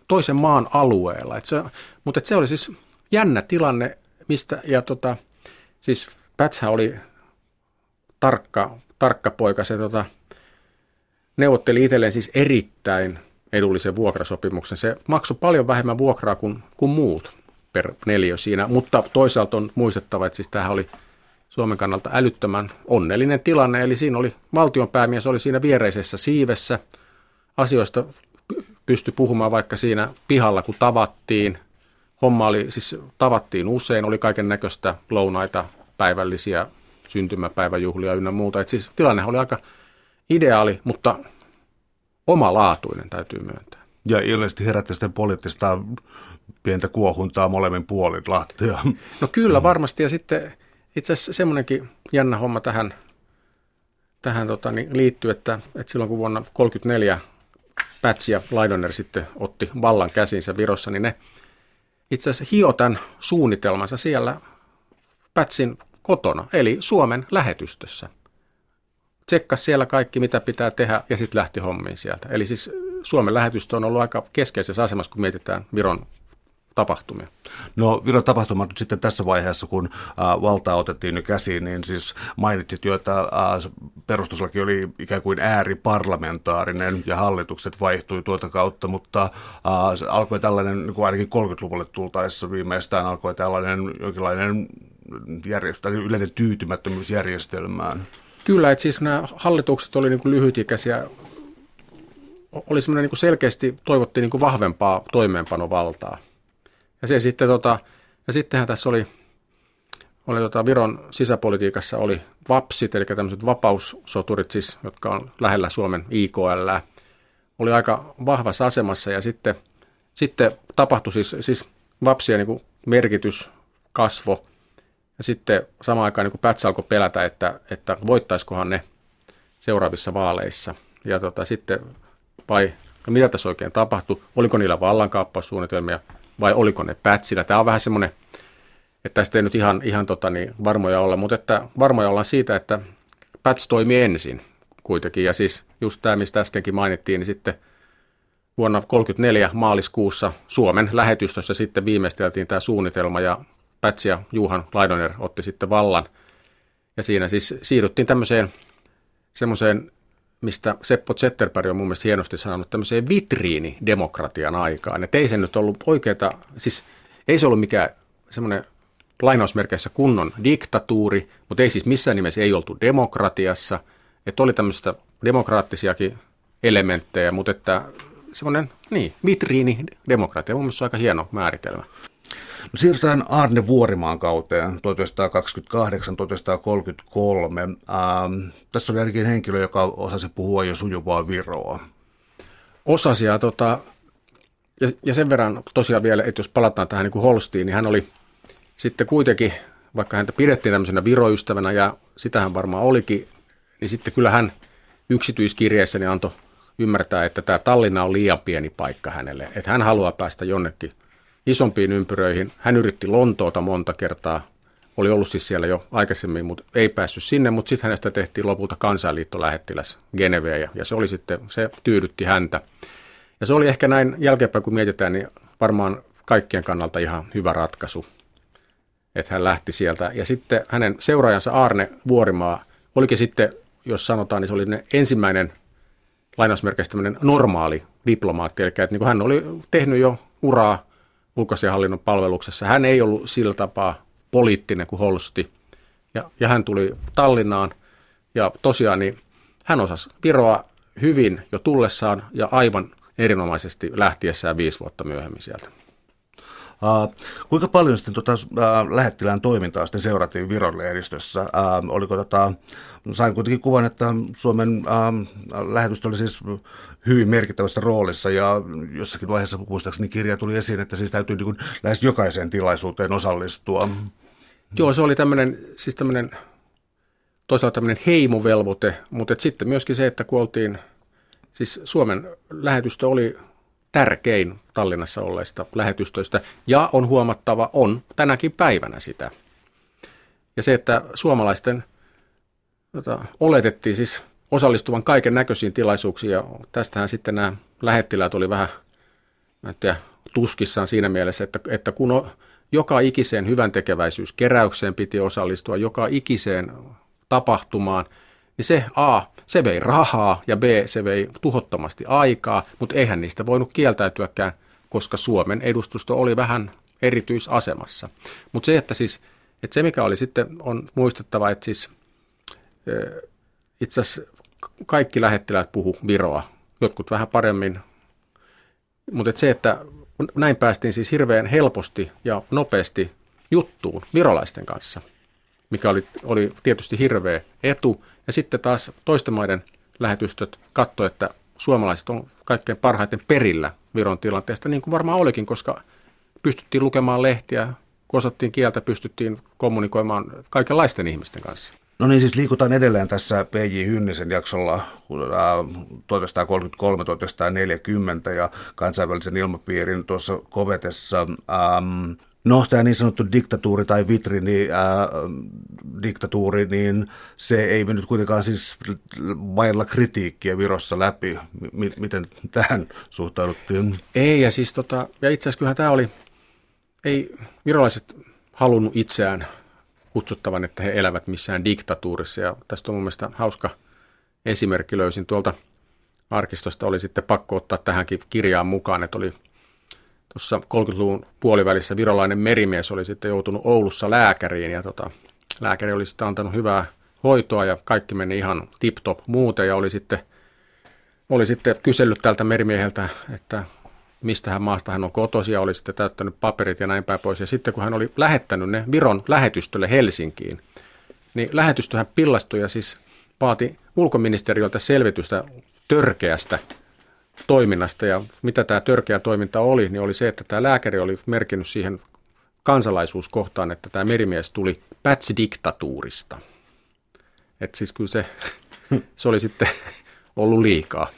toisen maan alueella. Et se, mutta et se oli siis jännä tilanne, mistä, ja tota, siis Pätsä oli tarkka, tarkka poika, se tota, neuvotteli itselleen siis erittäin edullisen vuokrasopimuksen. Se maksoi paljon vähemmän vuokraa kuin, kuin muut per neliö siinä, mutta toisaalta on muistettava, että siis tämähän oli Suomen kannalta älyttömän onnellinen tilanne, eli siinä oli valtionpäämies oli siinä viereisessä siivessä, asioista pystyi puhumaan vaikka siinä pihalla, kun tavattiin, homma oli, siis tavattiin usein, oli kaiken näköistä lounaita, päivällisiä, syntymäpäiväjuhlia ynnä muuta. Et siis tilanne oli aika ideaali, mutta omalaatuinen täytyy myöntää. Ja ilmeisesti herätti sitten poliittista pientä kuohuntaa molemmin puolin Lahtia. No kyllä varmasti ja sitten itse asiassa semmoinenkin jännä homma tähän, tähän tota, niin liittyy, että, että silloin kun vuonna 1934 Pätsi ja Laidoner sitten otti vallan käsinsä Virossa, niin ne itse asiassa hio tämän suunnitelmansa siellä Pätsin kotona, eli Suomen lähetystössä. Tsekkas siellä kaikki, mitä pitää tehdä, ja sitten lähti hommiin sieltä. Eli siis Suomen lähetystö on ollut aika keskeisessä asemassa, kun mietitään Viron tapahtumia. No Viron tapahtumat nyt sitten tässä vaiheessa, kun äh, valtaa otettiin nyt käsiin, niin siis mainitsit jo, että äh, perustuslaki oli ikään kuin ääriparlamentaarinen ja hallitukset vaihtui tuota kautta, mutta äh, alkoi tällainen, niin kuin ainakin 30-luvulle tultaessa viimeistään alkoi tällainen jonkinlainen järjest- yleinen tyytymättömyys järjestelmään. Kyllä, että siis nämä hallitukset oli niin kuin lyhytikäisiä, oli semmoinen niin kuin selkeästi toivottiin niin kuin vahvempaa toimeenpanovaltaa. Ja, se sitten, tota, ja sittenhän tässä oli, oli tota Viron sisäpolitiikassa oli VAPSit, eli tämmöiset vapaussoturit, siis, jotka on lähellä Suomen IKL, oli aika vahvassa asemassa ja sitten, sitten tapahtui siis, siis VAPSien niin merkitys kasvo. Ja sitten samaan aikaan niin Pätsä alkoi pelätä, että, että voittaisikohan ne seuraavissa vaaleissa. Ja tota, sitten vai no mitä tässä oikein tapahtui, oliko niillä vallankaappaussuunnitelmia – vai oliko ne pätsillä. Tämä on vähän semmoinen, että tästä ei nyt ihan, ihan tota niin, varmoja olla, mutta että varmoja ollaan siitä, että päts toimi ensin kuitenkin. Ja siis just tämä, mistä äskenkin mainittiin, niin sitten vuonna 1934 maaliskuussa Suomen lähetystössä sitten viimeisteltiin tämä suunnitelma ja Pätsi ja Juhan Laidoner otti sitten vallan. Ja siinä siis siirryttiin tämmöiseen semmoiseen mistä Seppo Zetterberg on mun mielestä hienosti sanonut, tämmöiseen vitriinidemokratian aikaan. Että ei se nyt ollut oikeata, siis ei se ollut mikään semmoinen lainausmerkeissä kunnon diktatuuri, mutta ei siis missään nimessä ei oltu demokratiassa. Että oli tämmöistä demokraattisiakin elementtejä, mutta että semmoinen, niin, vitriinidemokratia, mun mielestä on aika hieno määritelmä. No siirrytään Arne Vuorimaan kauteen 1928-1933. Ähm, tässä oli ainakin henkilö, joka osasi puhua jo sujuvaa viroa. Osasi ja, tota, ja, ja sen verran tosiaan vielä, että jos palataan tähän niin kuin Holstiin, niin hän oli sitten kuitenkin, vaikka häntä pidettiin tämmöisenä viroystävänä ja sitähän varmaan olikin, niin sitten kyllä hän yksityiskirjeessäni antoi ymmärtää, että tämä Tallinna on liian pieni paikka hänelle, että hän haluaa päästä jonnekin – isompiin ympyröihin. Hän yritti Lontoota monta kertaa, oli ollut siis siellä jo aikaisemmin, mutta ei päässyt sinne, mutta sitten hänestä tehtiin lopulta kansainliittolähettiläs Geneveen ja, ja se oli sitten, se tyydytti häntä. Ja se oli ehkä näin jälkeenpäin, kun mietitään, niin varmaan kaikkien kannalta ihan hyvä ratkaisu, että hän lähti sieltä. Ja sitten hänen seuraajansa Arne Vuorimaa olikin sitten, jos sanotaan, niin se oli ensimmäinen lainausmerkeistä normaali diplomaatti, eli että niin kuin hän oli tehnyt jo uraa ulkoasianhallinnon palveluksessa. Hän ei ollut sillä tapaa poliittinen kuin Holsti. Ja, ja hän tuli Tallinnaan ja tosiaan niin hän osasi Viroa hyvin jo tullessaan ja aivan erinomaisesti lähtiessään viisi vuotta myöhemmin sieltä. Uh, kuinka paljon sitten tota, uh, lähettilään toimintaa sitten seurattiin Viron lehdistössä? Uh, oliko tota, sain kuitenkin kuvan, että Suomen uh, lähetystö oli siis hyvin merkittävässä roolissa ja jossakin vaiheessa muistaakseni kirja tuli esiin, että siis täytyy niin lähes jokaiseen tilaisuuteen osallistua. Joo, se oli tämmöinen, siis tämmöinen, toisaalta tämmöinen heimovelvoite, mutta sitten myöskin se, että kun oltiin, siis Suomen lähetystö oli tärkein Tallinnassa olleista lähetystöistä ja on huomattava, on tänäkin päivänä sitä. Ja se, että suomalaisten jota, oletettiin siis osallistuvan kaiken näköisiin tilaisuuksiin ja tästähän sitten nämä lähettiläät oli vähän mä tiedä, tuskissaan siinä mielessä, että, että kun on, joka ikiseen hyvän tekeväisyyskeräykseen piti osallistua, joka ikiseen tapahtumaan, niin se A, se vei rahaa ja B, se vei tuhottomasti aikaa, mutta eihän niistä voinut kieltäytyäkään, koska Suomen edustusto oli vähän erityisasemassa. Mutta se, että siis, että se mikä oli sitten, on muistettava, että siis itse asiassa kaikki lähettiläät puhu Viroa, jotkut vähän paremmin, mutta et se, että näin päästiin siis hirveän helposti ja nopeasti juttuun virolaisten kanssa, mikä oli, oli tietysti hirveä etu. Ja sitten taas toisten maiden lähetystöt katsoi, että suomalaiset on kaikkein parhaiten perillä Viron tilanteesta, niin kuin varmaan olikin, koska pystyttiin lukemaan lehtiä, kun osattiin kieltä, pystyttiin kommunikoimaan kaikenlaisten ihmisten kanssa. No niin, siis liikutaan edelleen tässä P.J. Hynnisen jaksolla 1933-1940 ja kansainvälisen ilmapiirin tuossa kovetessa. Ähm, no, tämä niin sanottu diktatuuri tai vitrini äh, diktatuuri, niin se ei mennyt kuitenkaan siis vailla kritiikkiä Virossa läpi. M- miten tähän suhtauduttiin? Ei, ja siis tota, ja itse asiassa kyllähän tämä oli, ei virolaiset halunnut itseään kutsuttavan, että he elävät missään diktatuurissa. Ja tästä on mun mielestä hauska esimerkki löysin tuolta arkistosta. Oli sitten pakko ottaa tähänkin kirjaan mukaan, että oli tuossa 30-luvun puolivälissä virolainen merimies oli sitten joutunut Oulussa lääkäriin ja tota, lääkäri oli sitten antanut hyvää hoitoa ja kaikki meni ihan tip-top muuten ja oli sitten, oli sitten kysellyt tältä merimieheltä, että mistä hän maasta hän on kotosi ja oli sitten täyttänyt paperit ja näin päin pois. Ja sitten kun hän oli lähettänyt ne Viron lähetystölle Helsinkiin, niin lähetystöhän pillastui ja siis vaati ulkoministeriöltä selvitystä törkeästä toiminnasta. Ja mitä tämä törkeä toiminta oli, niin oli se, että tämä lääkäri oli merkinnyt siihen kansalaisuuskohtaan, että tämä merimies tuli pätsidiktatuurista. Että siis kyllä se, se oli sitten ollut liikaa.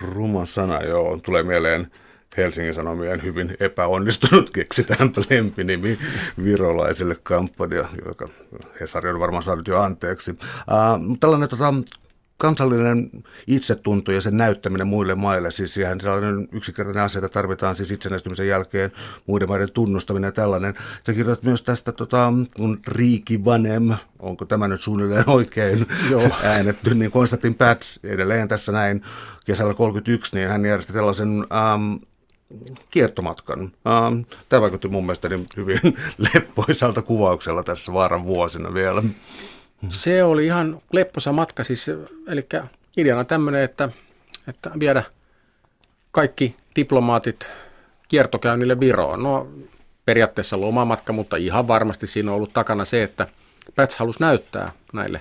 Ruma sana, joo. Tulee mieleen Helsingin Sanomien hyvin epäonnistunut keksitäänpä lempinimi virolaiselle kampanja, joka Hesari on varmaan saanut jo anteeksi. Uh, tällainen tota, kansallinen itsetunto ja sen näyttäminen muille maille, siis ihan sellainen yksinkertainen asia, että tarvitaan siis itsenäistymisen jälkeen muiden maiden tunnustaminen ja tällainen. Sä kirjoitat myös tästä, tota, kun Riiki Vanem, onko tämä nyt suunnilleen oikein Joo. äänetty, niin Konstantin Päts edelleen tässä näin kesällä 31, niin hän järjesti tällaisen ähm, kiertomatkan. Ähm, tämä vaikutti mun mielestä hyvin leppoisalta kuvauksella tässä vaaran vuosina vielä. Se oli ihan lepposa matka, siis, eli ideana tämmöinen, että, että viedä kaikki diplomaatit kiertokäynnille Viroon. No periaatteessa lomamatka, mutta ihan varmasti siinä on ollut takana se, että Päts halusi näyttää näille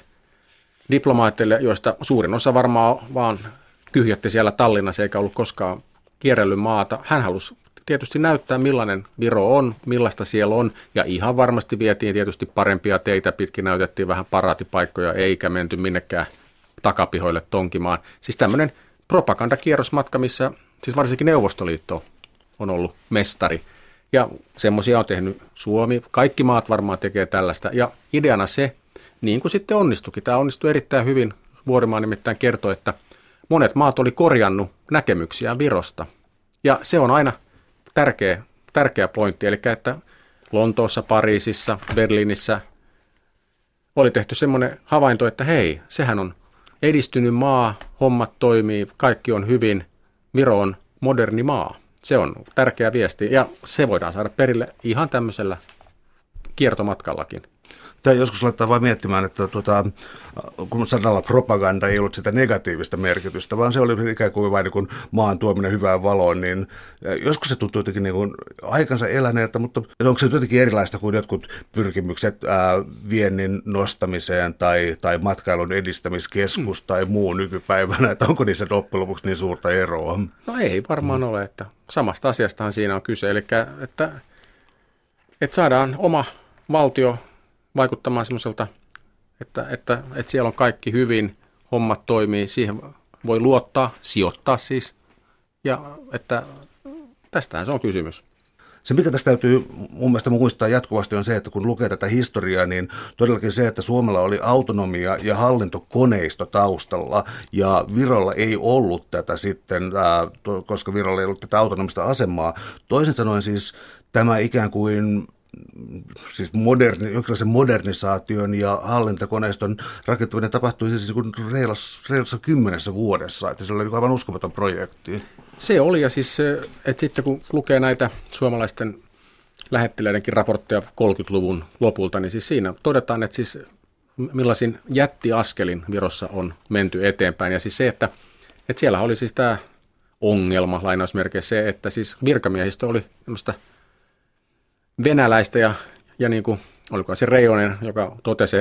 diplomaateille, joista suurin osa varmaan vaan kyhjätti siellä Tallinnassa eikä ollut koskaan kierrellyt maata. Hän halusi tietysti näyttää, millainen Viro on, millaista siellä on, ja ihan varmasti vietiin tietysti parempia teitä pitkin, näytettiin vähän paraatipaikkoja, eikä menty minnekään takapihoille tonkimaan. Siis tämmöinen propagandakierrosmatka, missä siis varsinkin Neuvostoliitto on ollut mestari. Ja semmoisia on tehnyt Suomi, kaikki maat varmaan tekee tällaista. Ja ideana se, niin kuin sitten onnistukin, tämä onnistui erittäin hyvin. Vuorimaa nimittäin kertoi, että monet maat oli korjannut näkemyksiään Virosta. Ja se on aina tärkeä, tärkeä pointti, eli että Lontoossa, Pariisissa, Berliinissä oli tehty semmoinen havainto, että hei, sehän on edistynyt maa, hommat toimii, kaikki on hyvin, Viro on moderni maa. Se on tärkeä viesti ja se voidaan saada perille ihan tämmöisellä kiertomatkallakin. Tämä joskus laittaa vain miettimään, että tuota, kun sanalla propaganda ei ollut sitä negatiivista merkitystä, vaan se oli ikään kuin vain niin maan tuominen hyvään valoon, niin joskus se tuntuu jotenkin niin kuin aikansa eläneeltä, mutta onko se jotenkin erilaista kuin jotkut pyrkimykset ää, viennin nostamiseen tai, tai matkailun edistämiskeskus mm. tai muu nykypäivänä, että onko niissä loppujen lopuksi niin suurta eroa? No ei varmaan mm. ole, että samasta asiastahan siinä on kyse, eli että, että saadaan oma valtio vaikuttamaan semmoiselta, että, että, että siellä on kaikki hyvin, hommat toimii, siihen voi luottaa, sijoittaa siis, ja että tästähän se on kysymys. Se, mikä tästä täytyy mun mielestä muistaa jatkuvasti, on se, että kun lukee tätä historiaa, niin todellakin se, että Suomella oli autonomia ja hallintokoneisto taustalla, ja Virolla ei ollut tätä sitten, koska Virolla ei ollut tätä autonomista asemaa. Toisin sanoen siis tämä ikään kuin siis moderni, jonkinlaisen modernisaation ja hallintakoneiston rakentaminen tapahtui siis niin reilassa kymmenessä vuodessa, että se oli niin aivan uskomaton projekti. Se oli, ja siis että sitten kun lukee näitä suomalaisten lähettiläidenkin raportteja 30-luvun lopulta, niin siis siinä todetaan, että siis millaisin jättiaskelin Virossa on menty eteenpäin. Ja siis se, että, että siellä oli siis tämä ongelma lainausmerkeissä se, että siis virkamiehistö oli tämmöistä venäläistä ja, ja niin kuin, oliko se Reijonen, joka totesi,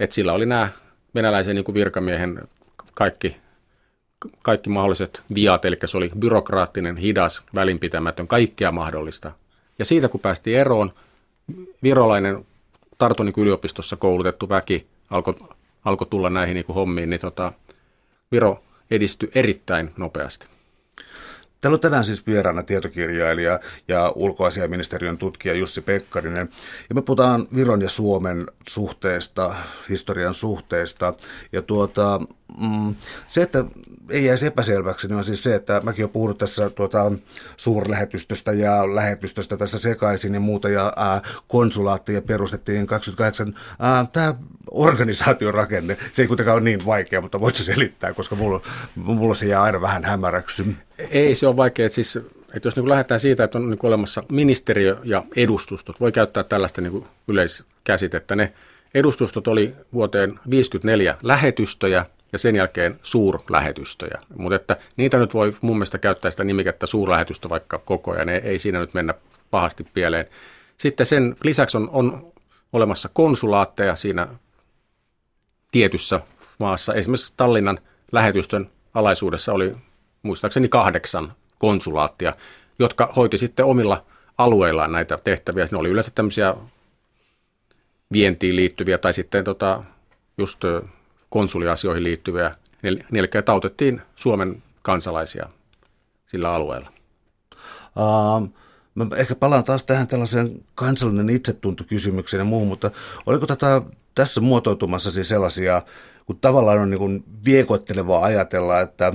että sillä oli nämä venäläisen niin kuin virkamiehen kaikki, kaikki mahdolliset viat, eli se oli byrokraattinen, hidas, välinpitämätön, kaikkea mahdollista. Ja siitä kun päästiin eroon, virolainen Tartonin yliopistossa koulutettu väki alkoi alko tulla näihin niin kuin hommiin, niin tota, Viro edistyi erittäin nopeasti. Täällä on tänään siis vieraana tietokirjailija ja ulkoasiaministeriön tutkija Jussi Pekkarinen. Ja me puhutaan Viron ja Suomen suhteesta, historian suhteesta. Ja tuota, mm, se, että ei jäisi epäselväksi, niin on siis se, että mäkin olen puhunut tässä tuota, suurlähetystöstä ja lähetystöstä tässä sekaisin ja muuta, ja ää, konsulaattia perustettiin 28. Ää, tämä organisaatiorakenne, se ei kuitenkaan ole niin vaikea, mutta voitko selittää, koska mulla, mulla se jää aina vähän hämäräksi. Ei se ole vaikea, että siis että jos niin lähdetään siitä, että on niin olemassa ministeriö ja edustustot, voi käyttää tällaista niin yleiskäsitettä. Ne edustustot oli vuoteen 1954 lähetystöjä, ja sen jälkeen suurlähetystöjä. Mutta että niitä nyt voi mun mielestä käyttää sitä nimikettä suurlähetystö vaikka koko ajan, ei, ei siinä nyt mennä pahasti pieleen. Sitten sen lisäksi on, on olemassa konsulaatteja siinä tietyssä maassa. Esimerkiksi Tallinnan lähetystön alaisuudessa oli muistaakseni kahdeksan konsulaattia, jotka hoiti sitten omilla alueillaan näitä tehtäviä. Ne oli yleensä tämmöisiä vientiin liittyviä tai sitten tota, just konsuliasioihin liittyviä, eli tautettiin Suomen kansalaisia sillä alueella. Uh, mä ehkä palaan taas tähän tällaiseen kansallinen itsetuntokysymykseen ja muuhun, mutta oliko tätä tässä muotoutumassa siis sellaisia kun tavallaan on niin viekoittelevaa ajatella, että,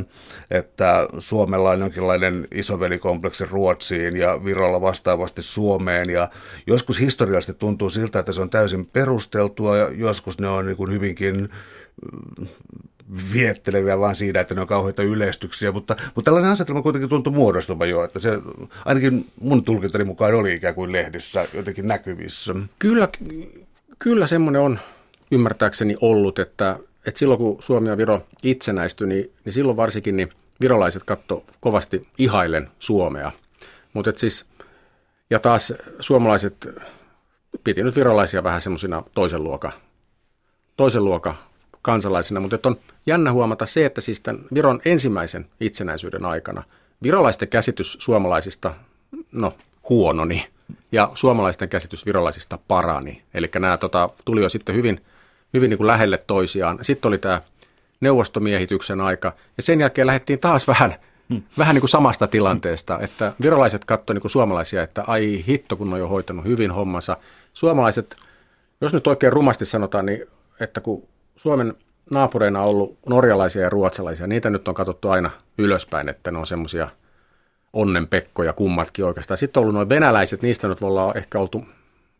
että Suomella on jonkinlainen isovelikompleksi Ruotsiin ja Virolla vastaavasti Suomeen. Ja joskus historiallisesti tuntuu siltä, että se on täysin perusteltua ja joskus ne on niin hyvinkin vietteleviä vaan siinä, että ne on kauheita yleistyksiä, mutta, mutta tällainen asetelma kuitenkin tuntui muodostuva jo, että se ainakin mun tulkintani mukaan oli ikään kuin lehdissä jotenkin näkyvissä. Kyllä, kyllä semmoinen on ymmärtääkseni ollut, että, että silloin kun Suomi ja Viro itsenäistyi, niin, niin silloin varsinkin niin virolaiset katto kovasti ihailen Suomea. Mutta siis, ja taas suomalaiset piti nyt virolaisia vähän semmoisina toisen luokan toisen luokan kansalaisina, mutta on jännä huomata se, että siis tämän Viron ensimmäisen itsenäisyyden aikana virolaisten käsitys suomalaisista, no huononi, ja suomalaisten käsitys virolaisista parani. Eli nämä tota, tuli jo sitten hyvin, hyvin niin kuin lähelle toisiaan. Sitten oli tämä neuvostomiehityksen aika, ja sen jälkeen lähdettiin taas vähän, hmm. vähän niin kuin samasta tilanteesta, että virolaiset katsoivat niin suomalaisia, että ai hitto, kun on jo hoitanut hyvin hommansa. Suomalaiset, jos nyt oikein rumasti sanotaan, niin että kun Suomen naapureina ollut norjalaisia ja ruotsalaisia, niitä nyt on katsottu aina ylöspäin, että ne on semmoisia onnenpekkoja kummatkin oikeastaan. Sitten on ollut noin venäläiset, niistä nyt ollaan ehkä oltu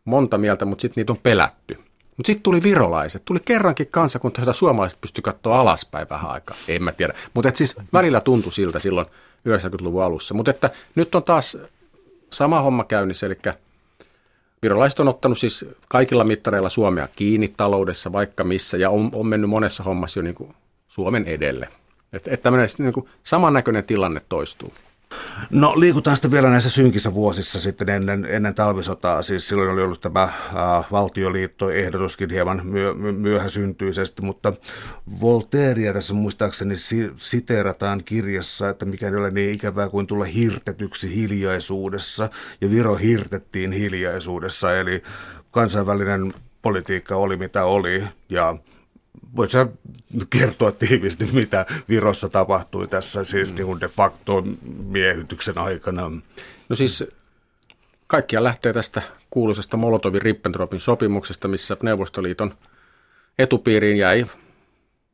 monta mieltä, mutta sitten niitä on pelätty. Mutta sitten tuli virolaiset, tuli kerrankin kansakunta, jota suomalaiset pysty katsoa alaspäin vähän aikaa. En mä tiedä. Mutta siis välillä tuntui siltä silloin 90-luvun alussa. Mutta että nyt on taas sama homma käynnissä, eli Virolaiset on ottanut siis kaikilla mittareilla Suomea kiinni taloudessa vaikka missä ja on, on mennyt monessa hommassa jo niin kuin Suomen edelle. Että et tämmöinen niin kuin samannäköinen tilanne toistuu. No liikutaan sitten vielä näissä synkissä vuosissa sitten ennen, ennen talvisotaa. Siis silloin oli ollut tämä äh, valtioliittoehdotuskin hieman myö, myöhäsyntyisesti, mutta Voltairea tässä muistaakseni si, siteerataan kirjassa, että mikä ei ole niin ikävää kuin tulla hirtetyksi hiljaisuudessa. Ja Viro hirtettiin hiljaisuudessa, eli kansainvälinen politiikka oli mitä oli ja voit sä kertoa tiivisti, mitä Virossa tapahtui tässä siis mm. niin de facto miehityksen aikana? No siis kaikkia lähtee tästä kuuluisesta Molotovin Rippentropin sopimuksesta, missä Neuvostoliiton etupiiriin jäi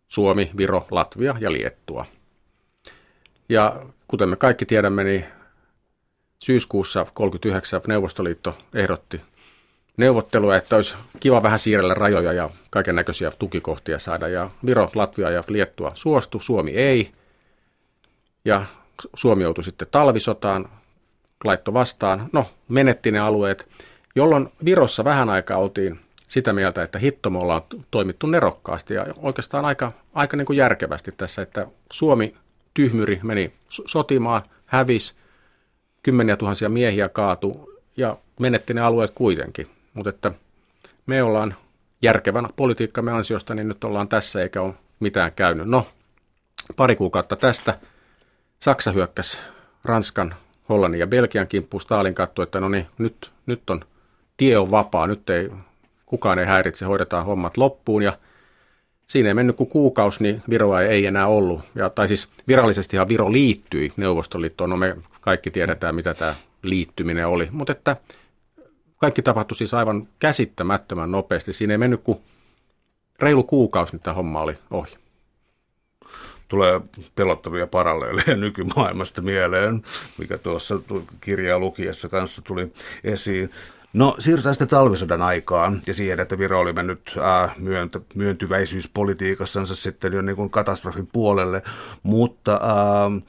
Suomi, Viro, Latvia ja Liettua. Ja kuten me kaikki tiedämme, niin syyskuussa 1939 Neuvostoliitto ehdotti neuvottelua, että olisi kiva vähän siirrellä rajoja ja kaiken näköisiä tukikohtia saada. Ja Viro, Latvia ja Liettua suostu, Suomi ei. Ja Suomi joutui sitten talvisotaan, laitto vastaan. No, menetti ne alueet, jolloin Virossa vähän aikaa oltiin sitä mieltä, että hitto me ollaan toimittu nerokkaasti ja oikeastaan aika, aika niin kuin järkevästi tässä, että Suomi tyhmyri meni sotimaan, hävis, kymmeniä tuhansia miehiä kaatu ja menetti ne alueet kuitenkin. Mutta että me ollaan järkevän politiikkamme ansiosta, niin nyt ollaan tässä eikä ole mitään käynyt. No, pari kuukautta tästä Saksa hyökkäsi Ranskan, Hollannin ja Belgian kimppuun. Stalin katsoi, että no niin, nyt, nyt on, tie on vapaa, nyt ei, kukaan ei häiritse, hoidetaan hommat loppuun ja siinä ei mennyt kuin kuukausi, niin Viroa ei enää ollut. Ja, tai siis virallisestihan Viro liittyi Neuvostoliittoon, no me kaikki tiedetään, mitä tämä liittyminen oli, mutta että kaikki tapahtui siis aivan käsittämättömän nopeasti. Siinä ei mennyt kuin reilu kuukausi, niin tämä homma oli ohi tulee pelottavia paralleeleja nykymaailmasta mieleen, mikä tuossa kirjaa lukiessa kanssa tuli esiin. No siirrytään sitten talvisodan aikaan ja siihen, että Viro oli mennyt äh, myöntyväisyyspolitiikassansa sitten jo niin kuin katastrofin puolelle, mutta äh,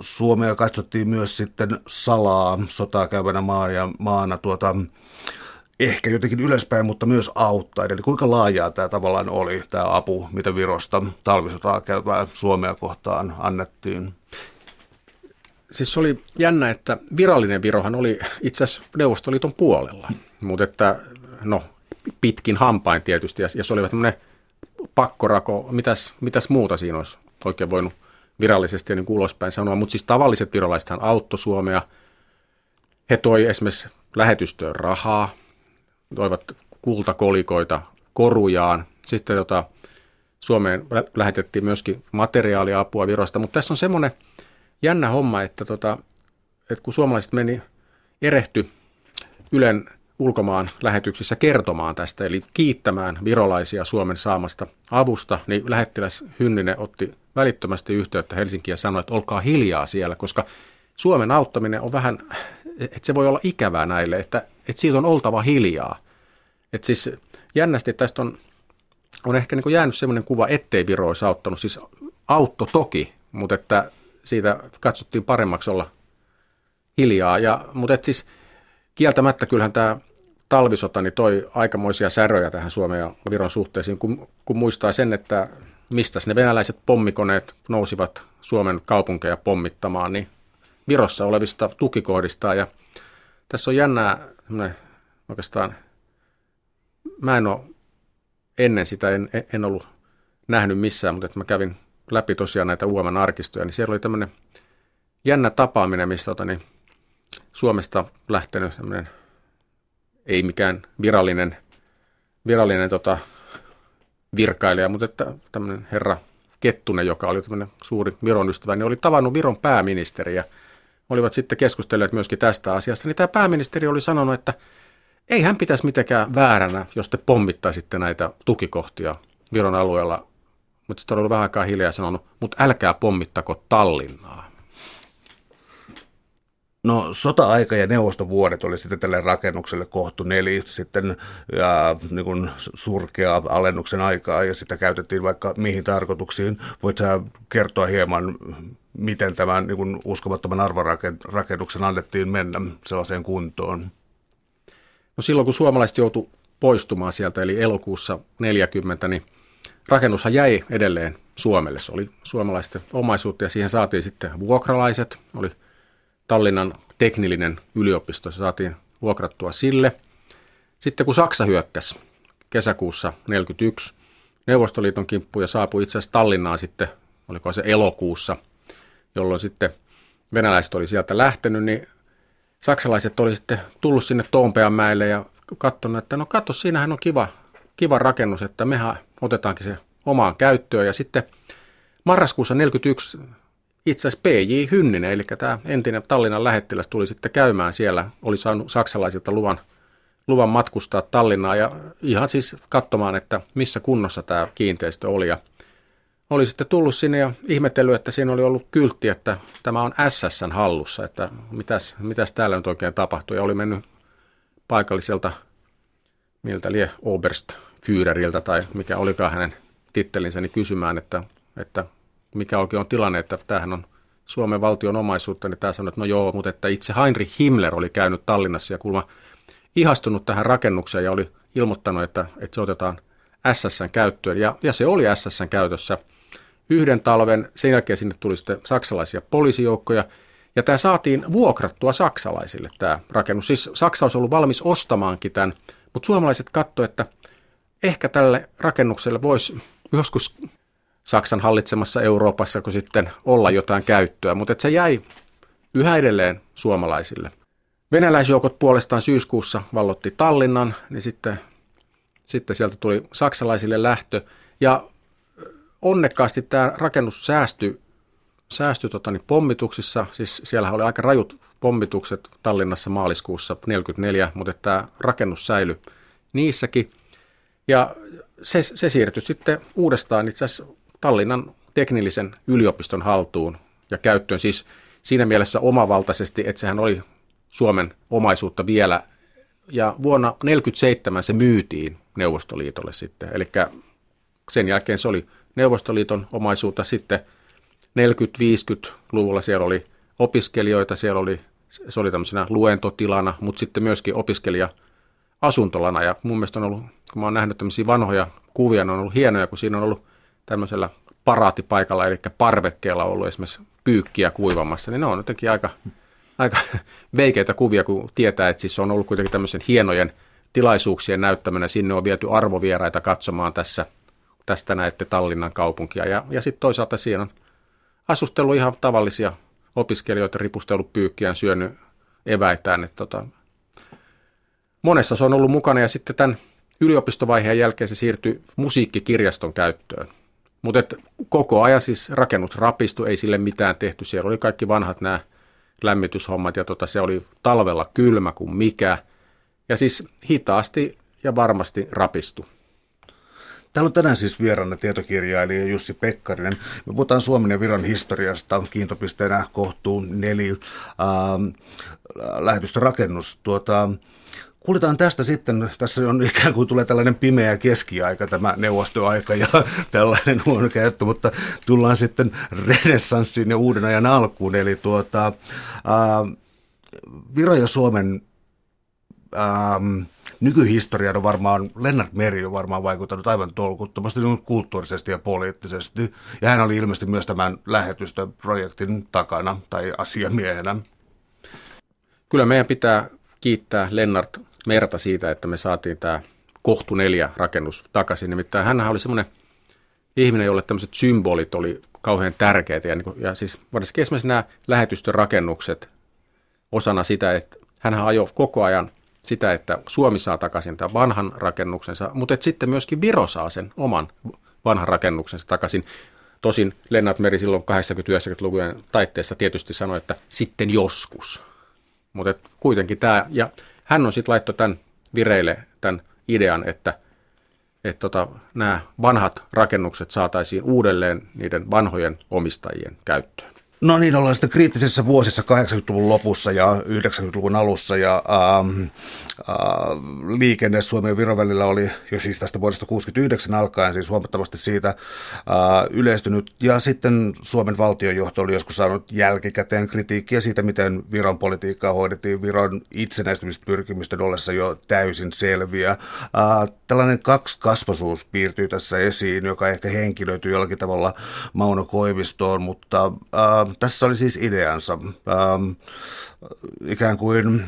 Suomea katsottiin myös sitten salaa sotaa käyvänä maan ja maana tuota, ehkä jotenkin ylöspäin, mutta myös auttaa. Eli kuinka laajaa tämä tavallaan oli, tämä apu, mitä Virosta talvisotaa käyvää Suomea kohtaan annettiin? Siis oli jännä, että virallinen Virohan oli itse asiassa Neuvostoliiton puolella, mutta että no pitkin hampain tietysti, ja, ja se oli tämmöinen pakkorako, mitäs, mitäs muuta siinä olisi oikein voinut virallisesti ja niin ulospäin sanoa, mutta siis tavalliset virolaisethan auttoi Suomea, he toi esimerkiksi lähetystöön rahaa, toivat kultakolikoita korujaan. Sitten tota, Suomeen lähetettiin myöskin materiaaliapua Virosta, mutta tässä on semmoinen jännä homma, että, tota, että kun suomalaiset meni erehty Ylen ulkomaan lähetyksissä kertomaan tästä, eli kiittämään virolaisia Suomen saamasta avusta, niin lähettiläs Hynninen otti välittömästi yhteyttä Helsinkiin ja sanoi, että olkaa hiljaa siellä, koska Suomen auttaminen on vähän, että se voi olla ikävää näille, että, että siitä on oltava hiljaa. Että siis jännästi tästä on, on ehkä niin jäänyt sellainen kuva, ettei Viro olisi auttanut. Siis autto toki, mutta että siitä katsottiin paremmaksi olla hiljaa. Ja, mutta et siis kieltämättä kyllähän tämä talvisota niin toi aikamoisia säröjä tähän Suomen ja Viron suhteisiin, kun, kun muistaa sen, että mistä ne venäläiset pommikoneet nousivat Suomen kaupunkeja pommittamaan, niin Virossa olevista tukikohdista. Ja tässä on jännää oikeastaan, mä en ole ennen sitä, en, en ollut nähnyt missään, mutta että mä kävin läpi tosiaan näitä UOMan arkistoja, niin siellä oli tämmöinen jännä tapaaminen, missä tota, niin Suomesta lähtenyt tämmöinen, ei mikään virallinen, virallinen tota, virkailija, mutta että tämmöinen herra Kettunen, joka oli tämmöinen suuri Viron ystävä, niin oli tavannut Viron pääministeri ja olivat sitten keskustelleet myöskin tästä asiasta, niin tämä pääministeri oli sanonut, että ei hän pitäisi mitenkään vääränä, jos te pommittaisitte näitä tukikohtia Viron alueella mutta sitten on ollut vähän aikaa hiljaa sanonut, mutta älkää pommittako Tallinnaa. No sota-aika ja neuvostovuodet oli sitten tälle rakennukselle kohtu neli sitten ja niin kuin surkea alennuksen aikaa ja sitä käytettiin vaikka mihin tarkoituksiin. Voit sä kertoa hieman, miten tämän niin kuin uskomattoman arvorakennuksen annettiin mennä sellaiseen kuntoon? No silloin kun suomalaiset joutu poistumaan sieltä, eli elokuussa 40, niin rakennushan jäi edelleen Suomelle. Se oli suomalaisten omaisuutta ja siihen saatiin sitten vuokralaiset. Oli Tallinnan teknillinen yliopisto, se saatiin vuokrattua sille. Sitten kun Saksa hyökkäsi kesäkuussa 1941 Neuvostoliiton kimppuun ja saapui itse asiassa Tallinnaan sitten, oliko se elokuussa, jolloin sitten venäläiset oli sieltä lähtenyt, niin saksalaiset oli sitten tullut sinne Toompeanmäelle ja katsonut, että no katso, siinähän on kiva, kiva rakennus, että mehän otetaankin se omaan käyttöön. Ja sitten marraskuussa 1941 itse asiassa P.J. Hynninen, eli tämä entinen Tallinnan lähettiläs tuli sitten käymään siellä, oli saanut saksalaisilta luvan, luvan matkustaa Tallinnaan ja ihan siis katsomaan, että missä kunnossa tämä kiinteistö oli. Ja oli sitten tullut sinne ja ihmetellyt, että siinä oli ollut kyltti, että tämä on SSN hallussa, että mitäs, mitäs täällä nyt oikein tapahtui. Ja oli mennyt paikalliselta, miltä lie Oberst Führeriltä tai mikä olikaan hänen tittelinsä, niin kysymään, että, että mikä oikein on tilanne, että tämähän on Suomen valtion omaisuutta, niin tämä sanoi, että no joo, mutta että itse Heinrich Himmler oli käynyt Tallinnassa ja kuulemma ihastunut tähän rakennukseen ja oli ilmoittanut, että, että se otetaan SSN käyttöön. Ja, ja se oli SSN käytössä yhden talven, sen jälkeen sinne tuli sitten saksalaisia poliisijoukkoja, ja tämä saatiin vuokrattua saksalaisille tämä rakennus. Siis Saksa olisi ollut valmis ostamaankin tämän, mutta suomalaiset katsoivat, että ehkä tälle rakennukselle voisi joskus Saksan hallitsemassa Euroopassa, kun sitten olla jotain käyttöä, mutta se jäi yhä edelleen suomalaisille. Venäläisjoukot puolestaan syyskuussa vallotti Tallinnan, niin sitten, sitten sieltä tuli saksalaisille lähtö. Ja onnekkaasti tämä rakennus säästyi, säästyi tota, niin pommituksissa, siis siellä oli aika rajut pommitukset Tallinnassa maaliskuussa 1944, mutta tämä rakennus säilyi niissäkin. Ja se, se siirtyi sitten uudestaan itse asiassa Tallinnan teknillisen yliopiston haltuun ja käyttöön. Siis siinä mielessä omavaltaisesti, että sehän oli Suomen omaisuutta vielä. Ja vuonna 1947 se myytiin Neuvostoliitolle sitten. Eli sen jälkeen se oli Neuvostoliiton omaisuutta. Sitten 40-50-luvulla siellä oli opiskelijoita, siellä oli, se oli tämmöisenä luentotilana, mutta sitten myöskin opiskelija asuntolana. Ja mun mielestä on ollut, kun mä oon nähnyt tämmöisiä vanhoja kuvia, ne on ollut hienoja, kun siinä on ollut tämmöisellä paraatipaikalla, eli parvekkeella ollut esimerkiksi pyykkiä kuivamassa, niin ne on jotenkin aika, aika veikeitä kuvia, kun tietää, että siis on ollut kuitenkin tämmöisen hienojen tilaisuuksien näyttämänä. Sinne on viety arvovieraita katsomaan tässä, tästä näette Tallinnan kaupunkia. Ja, ja sitten toisaalta siinä on asustellut ihan tavallisia opiskelijoita, ripustellut pyykkiään, syönyt eväitään. Että tota, monessa se on ollut mukana ja sitten tämän yliopistovaiheen jälkeen se siirtyi musiikkikirjaston käyttöön. Mutta koko ajan siis rakennus rapistui, ei sille mitään tehty. Siellä oli kaikki vanhat nämä lämmityshommat ja tota, se oli talvella kylmä kuin mikä. Ja siis hitaasti ja varmasti rapistu. Täällä on tänään siis vieraana tietokirjailija Jussi Pekkarinen. Me puhutaan Suomen ja Viron historiasta. Kiintopisteenä kohtuu neli äh, lähetystörakennus. Tuota, Kuljetaan tästä sitten, tässä on ikään kuin tulee tällainen pimeä keskiaika, tämä neuvostoaika ja tällainen huono käyttö, mutta tullaan sitten renessanssiin ja uuden ajan alkuun. Eli tuota, ää, Viro ja Suomen ää, nykyhistoriaan on varmaan, Lennart Meri on varmaan vaikuttanut aivan tolkuttomasti niin kulttuurisesti ja poliittisesti. Ja hän oli ilmeisesti myös tämän lähetystöprojektin takana tai asiamiehenä. Kyllä meidän pitää kiittää Lennart Merta siitä, että me saatiin tämä kohtu neljä rakennus takaisin. Nimittäin hän oli semmoinen ihminen, jolle tämmöiset symbolit oli kauhean tärkeitä. Ja, niin ja siis varsinkin esimerkiksi nämä lähetystön rakennukset osana sitä, että hän ajoi koko ajan sitä, että Suomi saa takaisin tämän vanhan rakennuksensa, mutta että sitten myöskin Viro saa sen oman vanhan rakennuksensa takaisin. Tosin Lennart Meri silloin 80-90-lukujen taitteessa tietysti sanoi, että sitten joskus. Mutta kuitenkin tämä, ja hän on sitten laittoi tämän vireille tämän idean, että, että tota, nämä vanhat rakennukset saataisiin uudelleen niiden vanhojen omistajien käyttöön. No niin, ollaan sitten kriittisessä vuosissa 80-luvun lopussa ja 90-luvun alussa ja ähm, äh, liikenne Suomen ja Viron välillä oli jo siis tästä vuodesta 69 alkaen siis huomattavasti siitä äh, yleistynyt ja sitten Suomen valtionjohto oli joskus saanut jälkikäteen kritiikkiä siitä, miten Viron politiikkaa hoidettiin Viron itsenäistymispyrkimysten ollessa jo täysin selviä. Äh, tällainen kasvasuus piirtyy tässä esiin, joka ehkä henkilöityy jollakin tavalla Mauno Koivistoon, mutta äh, tässä oli siis ideansa. Ähm, ikään kuin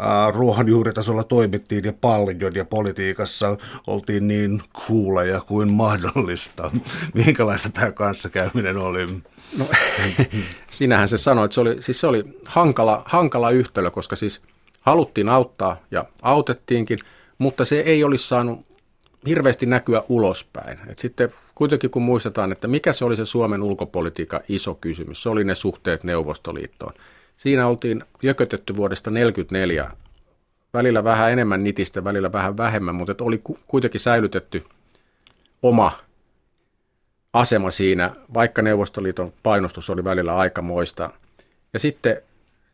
äh, ruohonjuuritasolla toimittiin ja paljon ja politiikassa oltiin niin kuuleja kuin mahdollista. Minkälaista tämä kanssakäyminen oli? No, sinähän se sanoi, että se oli, siis se oli hankala, hankala yhtälö, koska siis haluttiin auttaa ja autettiinkin, mutta se ei olisi saanut hirveästi näkyä ulospäin. Et sitten kuitenkin kun muistetaan, että mikä se oli se Suomen ulkopolitiikan iso kysymys, se oli ne suhteet Neuvostoliittoon. Siinä oltiin jökötetty vuodesta 1944, välillä vähän enemmän nitistä, välillä vähän vähemmän, mutta oli kuitenkin säilytetty oma asema siinä, vaikka Neuvostoliiton painostus oli välillä aikamoista. Ja sitten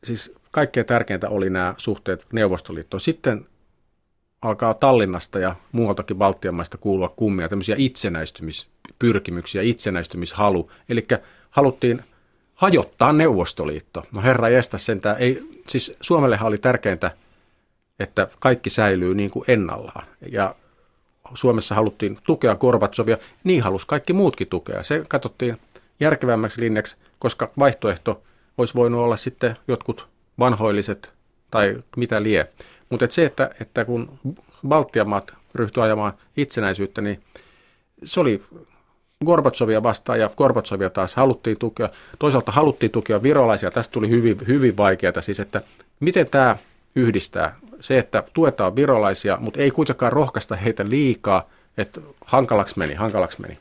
siis kaikkein tärkeintä oli nämä suhteet Neuvostoliittoon. Sitten alkaa Tallinnasta ja muualtakin Baltian maista kuulua kummia, tämmöisiä itsenäistymispyrkimyksiä, itsenäistymishalu. Eli haluttiin hajottaa Neuvostoliitto. No herra jästä sentään, ei, siis Suomellehan oli tärkeintä, että kaikki säilyy niin kuin ennallaan. Ja Suomessa haluttiin tukea Gorbatsovia, niin halusi kaikki muutkin tukea. Se katsottiin järkevämmäksi linjaksi, koska vaihtoehto olisi voinut olla sitten jotkut vanhoilliset tai mitä lie. Mutta et se, että, että kun Baltian maat ryhtyi ajamaan itsenäisyyttä, niin se oli Gorbatsovia vastaan ja Gorbatsovia taas haluttiin tukea. Toisaalta haluttiin tukea virolaisia. Tästä tuli hyvin, hyvin vaikeaa siis, että miten tämä yhdistää se, että tuetaan virolaisia, mutta ei kuitenkaan rohkaista heitä liikaa, että hankalaksi meni, hankalaksi meni.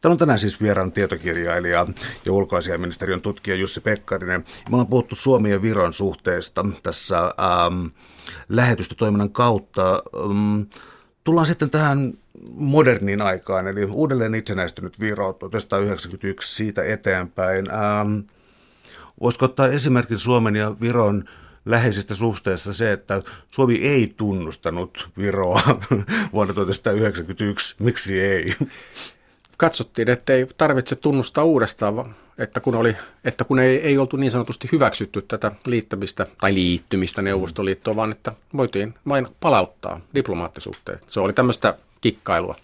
Täällä on tänään siis vieraan tietokirjailija ja ulkoasiaministeriön tutkija Jussi Pekkarinen. Me ollaan puhuttu Suomen ja Viron suhteesta tässä ähm, lähetystötoiminnan kautta. Ähm, tullaan sitten tähän moderniin aikaan, eli uudelleen itsenäistynyt Viro 1991 siitä eteenpäin. Ähm, voisiko ottaa esimerkin Suomen ja Viron läheisistä suhteessa se, että Suomi ei tunnustanut Viroa vuonna 1991. Miksi ei? Katsottiin, että ei tarvitse tunnustaa uudestaan, että kun, oli, että kun ei, ei oltu niin sanotusti hyväksytty tätä liittämistä tai liittymistä Neuvostoliittoon, vaan että voitiin vain palauttaa diplomaattisuhteet. Se oli tämmöistä kikkailua.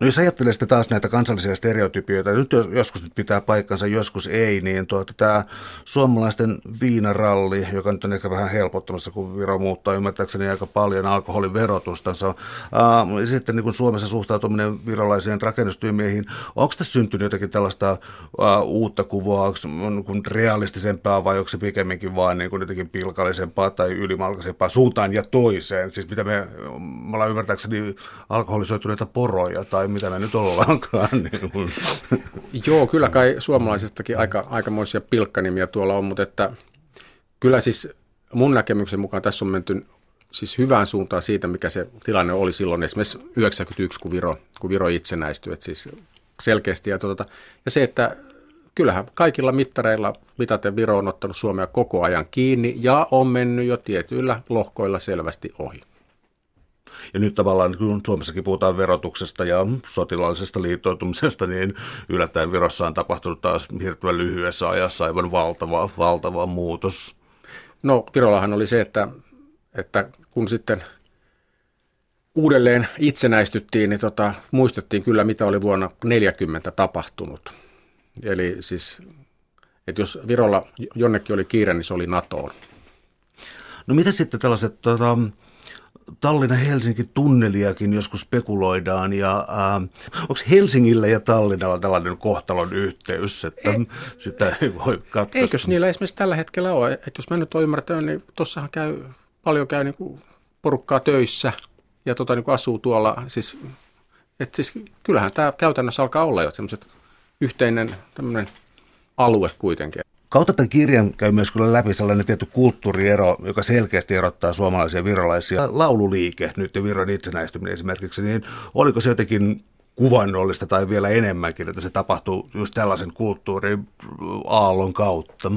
No jos ajattelee sitten taas näitä kansallisia stereotypioita, nyt joskus nyt pitää paikkansa, joskus ei, niin tuota, tämä suomalaisten viinaralli, joka nyt on ehkä vähän helpottamassa, kun Viro muuttaa ymmärtääkseni aika paljon alkoholin verotustansa. Ää, sitten niin kuin Suomessa suhtautuminen virolaisiin rakennustyömiehiin, onko tässä syntynyt jotakin tällaista uutta kuvaa, onko niin realistisempaa vai onko se pikemminkin vaan niin kuin jotenkin pilkallisempaa tai ylimalkaisempaa suuntaan ja toiseen? Siis mitä me, me ollaan ymmärtääkseni alkoholisoituneita poroja tai mitä me nyt ollaankaan. Niin Joo, kyllä kai suomalaisestakin aika, aikamoisia pilkkanimiä tuolla on, mutta että kyllä siis mun näkemyksen mukaan tässä on menty siis hyvään suuntaan siitä, mikä se tilanne oli silloin esimerkiksi 91, kun Viro, kun Viro itsenäistyi, että siis selkeästi. Ja, tuota, ja se, että kyllähän kaikilla mittareilla mitaten Viro on ottanut Suomea koko ajan kiinni ja on mennyt jo tietyillä lohkoilla selvästi ohi. Ja nyt tavallaan, kun Suomessakin puhutaan verotuksesta ja sotilaallisesta liittoutumisesta, niin yllättäen Virossa on tapahtunut taas hirveän lyhyessä ajassa aivan valtava, valtava muutos. No Virollahan oli se, että, että kun sitten uudelleen itsenäistyttiin, niin tota, muistettiin kyllä, mitä oli vuonna 40 tapahtunut. Eli siis, että jos Virolla jonnekin oli kiire, niin se oli NATOon. No mitä sitten tällaiset tota, Tallinna-Helsinki tunneliakin joskus spekuloidaan ja äh, onko Helsingillä ja Tallinnalla tällainen kohtalon yhteys, että ei, sitä ei voi katkaista? Eikös niillä esimerkiksi tällä hetkellä ole, että jos mä nyt olen ymmärtänyt, niin tuossahan käy, paljon käy niin porukkaa töissä ja tota, niin asuu tuolla, siis, että siis kyllähän tämä käytännössä alkaa olla jo semmoiset yhteinen tämmöinen alue kuitenkin. Kautta tämän kirjan käy myös kyllä läpi sellainen tietty kulttuuriero, joka selkeästi erottaa suomalaisia virolaisia. Laululiike, nyt ja Viron itsenäistyminen esimerkiksi, niin oliko se jotenkin kuvannollista tai vielä enemmänkin, että se tapahtuu just tällaisen kulttuurin aallon kautta?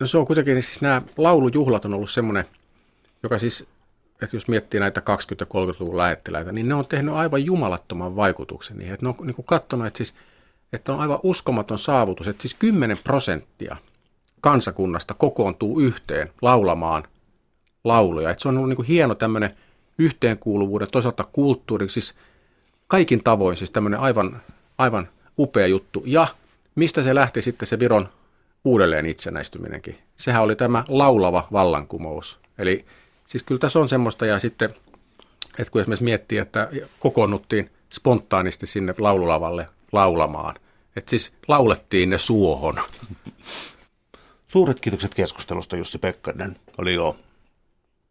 No se on kuitenkin, siis nämä laulujuhlat on ollut semmoinen, joka siis, että jos miettii näitä 20- ja 30-luvun lähettiläitä, niin ne on tehnyt aivan jumalattoman vaikutuksen niihin. Että ne on niin kuin katsonut, että siis – että on aivan uskomaton saavutus, että siis 10 prosenttia kansakunnasta kokoontuu yhteen laulamaan lauluja. Että se on ollut niin kuin hieno tämmöinen yhteenkuuluvuuden, toisaalta kulttuuri, siis kaikin tavoin siis tämmöinen aivan, aivan upea juttu. Ja mistä se lähti sitten se Viron uudelleen itsenäistyminenkin? Sehän oli tämä laulava vallankumous. Eli siis kyllä tässä on semmoista ja sitten, että kun esimerkiksi miettii, että kokoonnuttiin spontaanisti sinne laululavalle laulamaan, että siis laulettiin ne suohon. Suuret kiitokset keskustelusta Jussi Pekkarinen. Oli ilo.